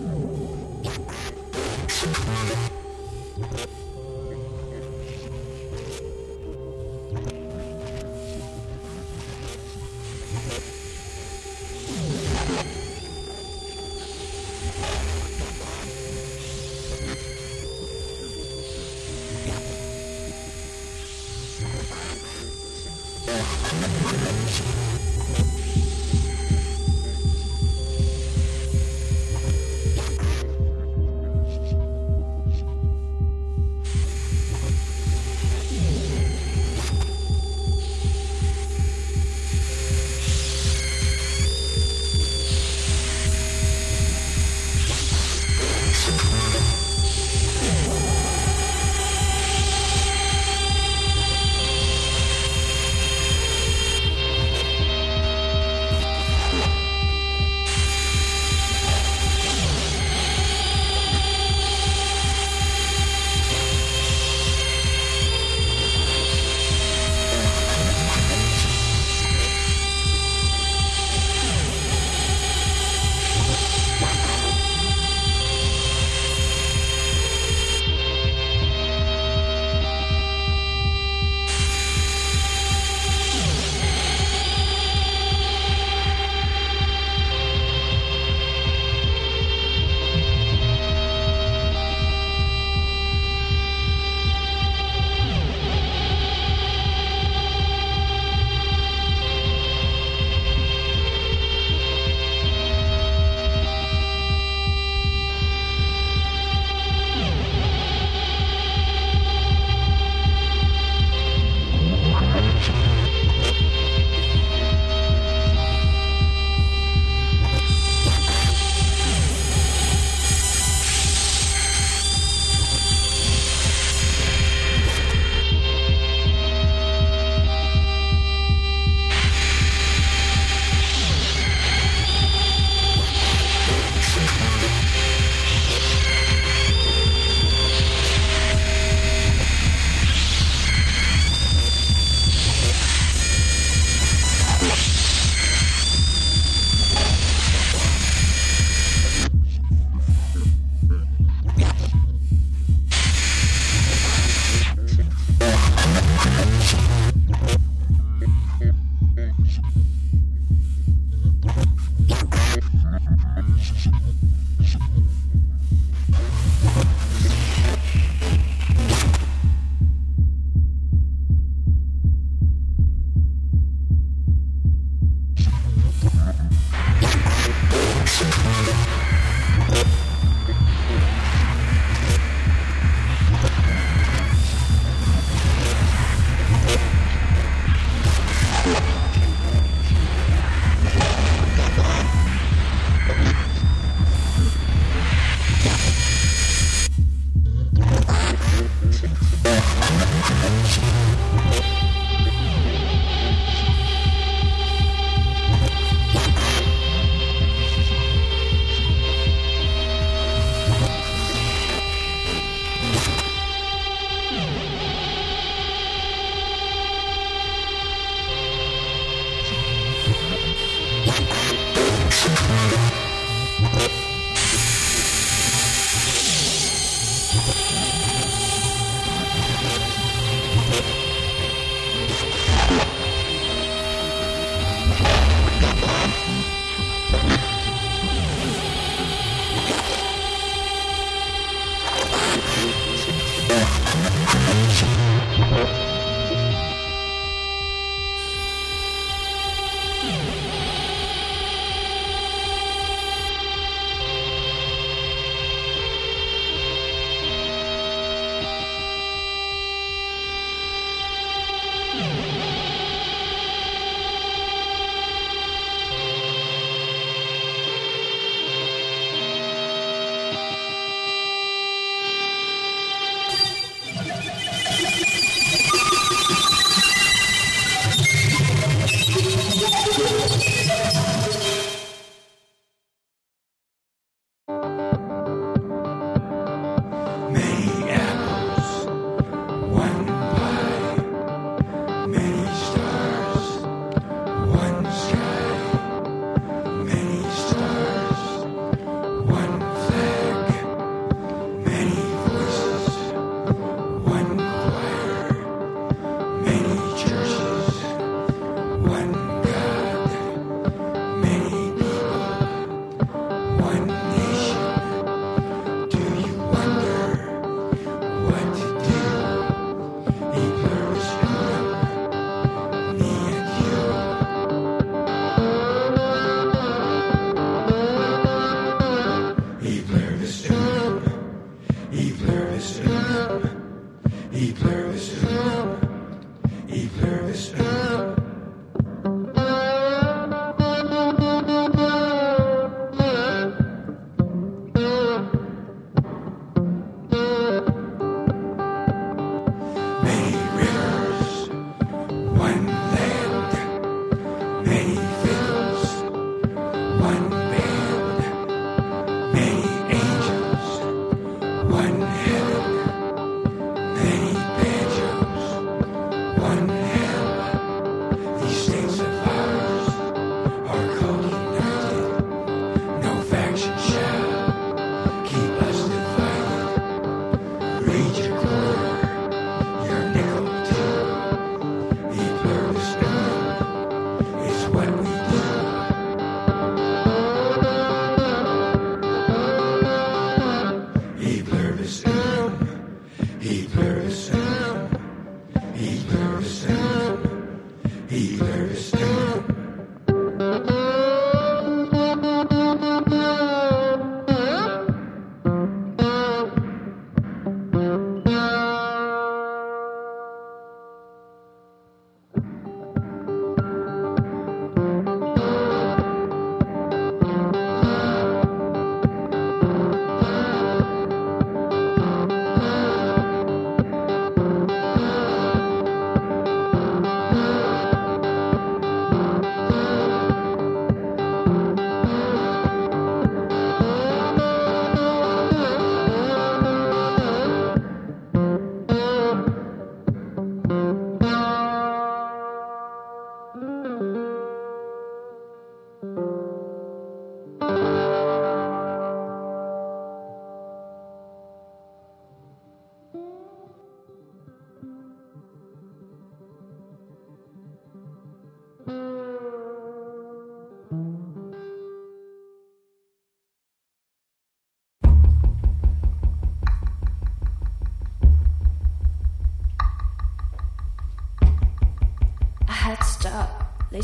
Thank you.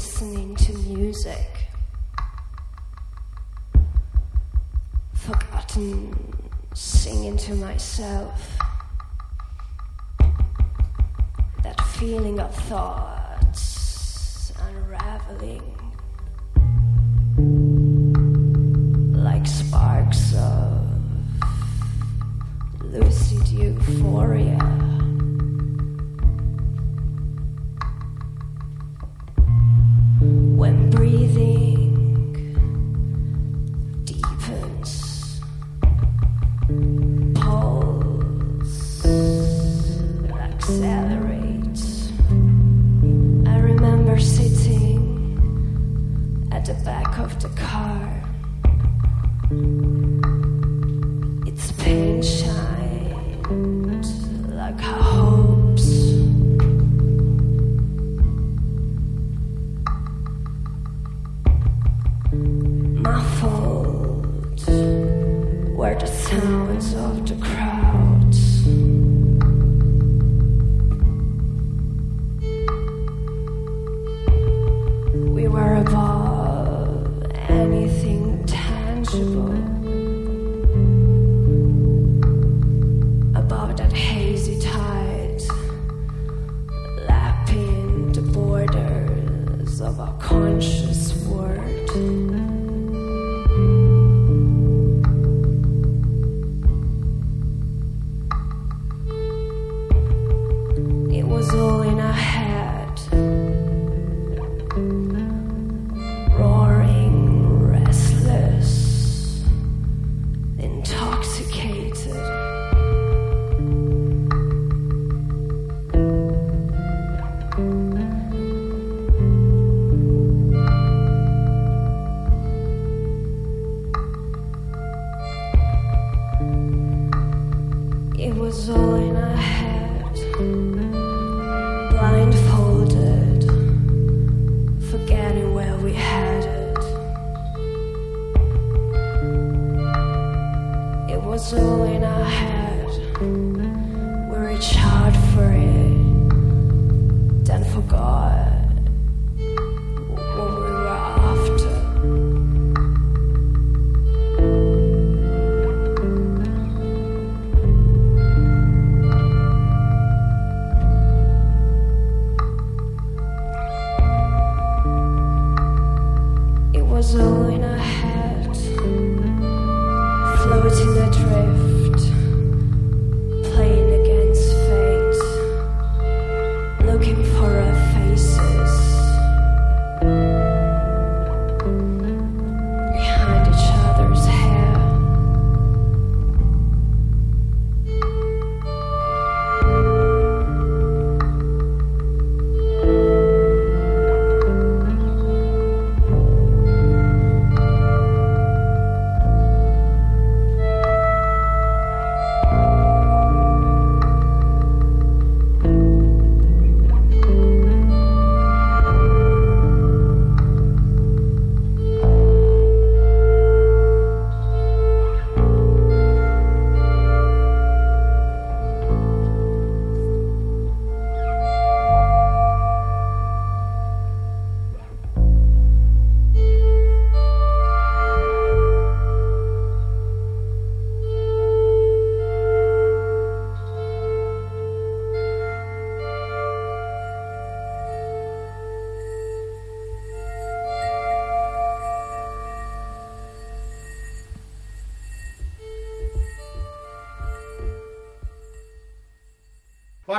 listening to music. Forgotten singing to myself. That feeling of thoughts unraveling. Like sparks of lucid euphoria.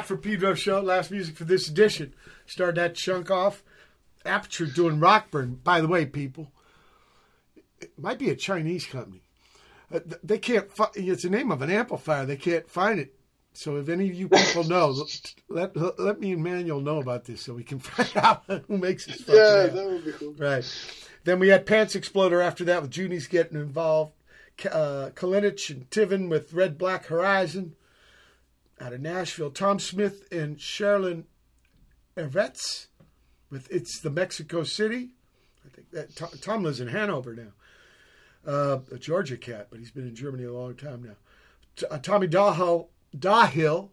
For Pedro show. Last music for this edition. Started that chunk off. Aperture doing Rockburn. By the way, people, it might be a Chinese company. Uh, they can't. Fi- it's the name of an amplifier. They can't find it. So if any of you people know, let let, let me and Manuel know about this so we can find out who makes this. Yeah, amp. that would be cool. Right. Then we had Pants Exploder after that with Judy's getting involved. Uh, Kalinich and Tiven with Red Black Horizon out of Nashville. Tom Smith and Sharlyn Evertsz with It's the Mexico City. I think that Tom, Tom lives in Hanover now. Uh, a Georgia cat, but he's been in Germany a long time now. T- uh, Tommy Dahill, Dahill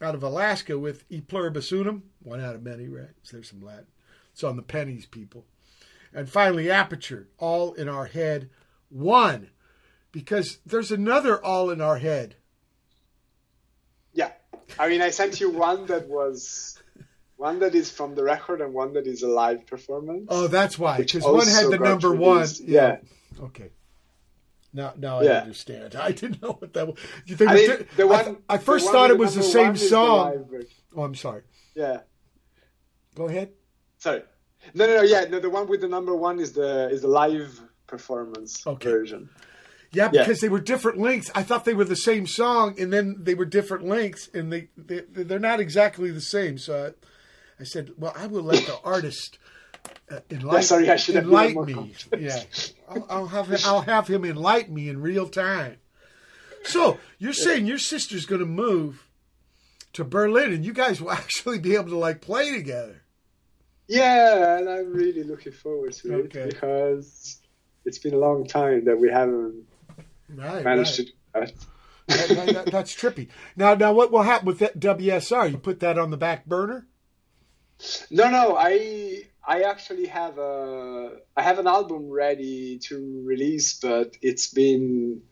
out of Alaska with E Pluribus Unum, one out of many, right? So there's some Latin. It's on the pennies, people. And finally, Aperture, all in our head, one, because there's another all in our head. I mean, I sent you one that was one that is from the record and one that is a live performance. Oh, that's why, because one had the number one. released. Yeah. Okay. Now, now I Yeah. understand. I didn't know what that was. You think I, mean, did- the one, th- I first one thought it was the same one is the song. Oh, I'm sorry. Yeah, Go ahead. sorry. No, no, no. Yeah, no. The one with the number one is the is the live performance Okay. version. Yeah, Yeah. because they were different lengths. I thought they were the same song, and then they were different lengths, and they, they they're not exactly the same. So I, I said, well, I will let the artist uh, enlighten, sorry, I should enlighten me. Yeah, I'll, I'll have I'll have him enlighten me in real time. So you're saying your sister's going to move to Berlin, and you guys will actually be able to like play together. Yeah, and I'm really looking forward to Okay. it because it's been a long time that we haven't Right, managed right. to do that. That- that- that- that's trippy. Now, now, what will happen with that WSR? You put that on the back burner? No, no, I I actually have a I have an album ready to release, but it's been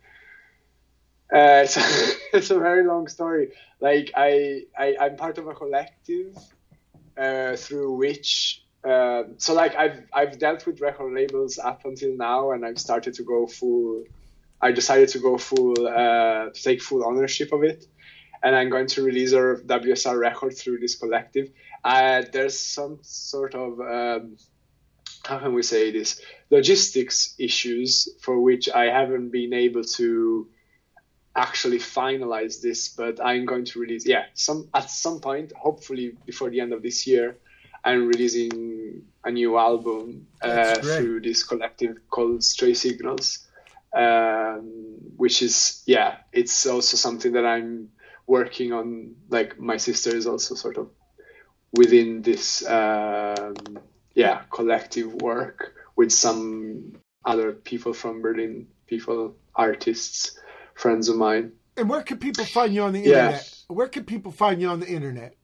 uh, it's, a, it's a very long story. Like I, I I'm part of a collective uh, through which uh, so like I've I've dealt with record labels up until now, and I've started to go full. I decided to go full uh, to take full ownership of it, and I'm going to release a WSR record through this collective. Uh, there's some sort of um, how can we say this logistics issues for which I haven't been able to actually finalize this, but I'm going to release yeah some at some point, hopefully before the end of this year. I'm releasing a new album uh, through this collective called Stray Signals, um, which is yeah, it's also something that I'm working on. Like my sister is also sort of within this um, yeah collective work with some other people from Berlin, people artists, friends of mine. And where can people find you on the Yeah. internet? Where can people find you on the internet?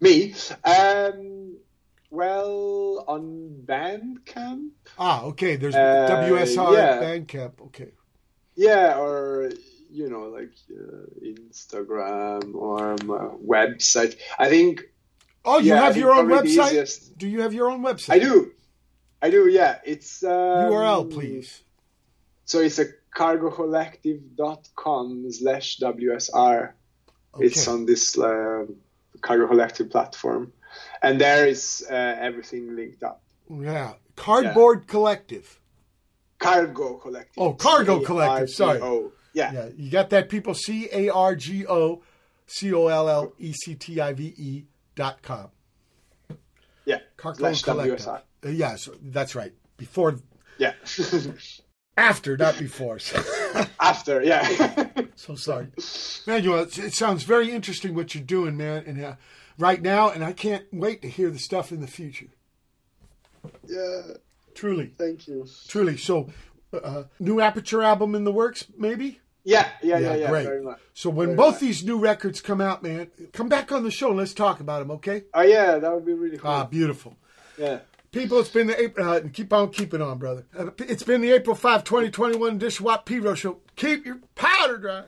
Me, um, well, on Bandcamp, Ah, okay. There's Uh, WSR yeah. Bandcamp. Okay. yeah, or you know, like uh, Instagram or my website. I think Oh, you Yeah, have think your own website? Do you have your own website? I do, I do. Yeah, it's um, URL, please. So it's a cargocollective.com slash WSR. It's on this uh, Cargo Collective platform, and there is uh, everything linked up. Yeah. Cardboard Collective. Cargo Collective. Oh, Cargo Collective, sorry. C-A-R-G-O. Yeah. Yeah. You got that, people? C A R G O C O L L E C T I V E dot com. Yeah. Cargo Slash Collective. Uh, yeah, so that's right. Before, Yeah. after, not before. After, yeah. so sorry, man. You know, it, it sounds very interesting what you're doing, man, and uh, right now, and I can't wait to hear the stuff in the future. yeah. Truly, Thank you. truly. So, uh, new Aperture album in the works, maybe. Yeah, yeah, yeah, yeah. Very much. So when Very both much. these new records come out, man, come back on the show and let's talk about them, okay? Oh, yeah, that would be really cool. Ah, beautiful. yeah. People, it's been the April, uh, keep on keeping on, brother. Uh, it's been the April 5, 2021 Dish Watt P Show. Keep your powder dry.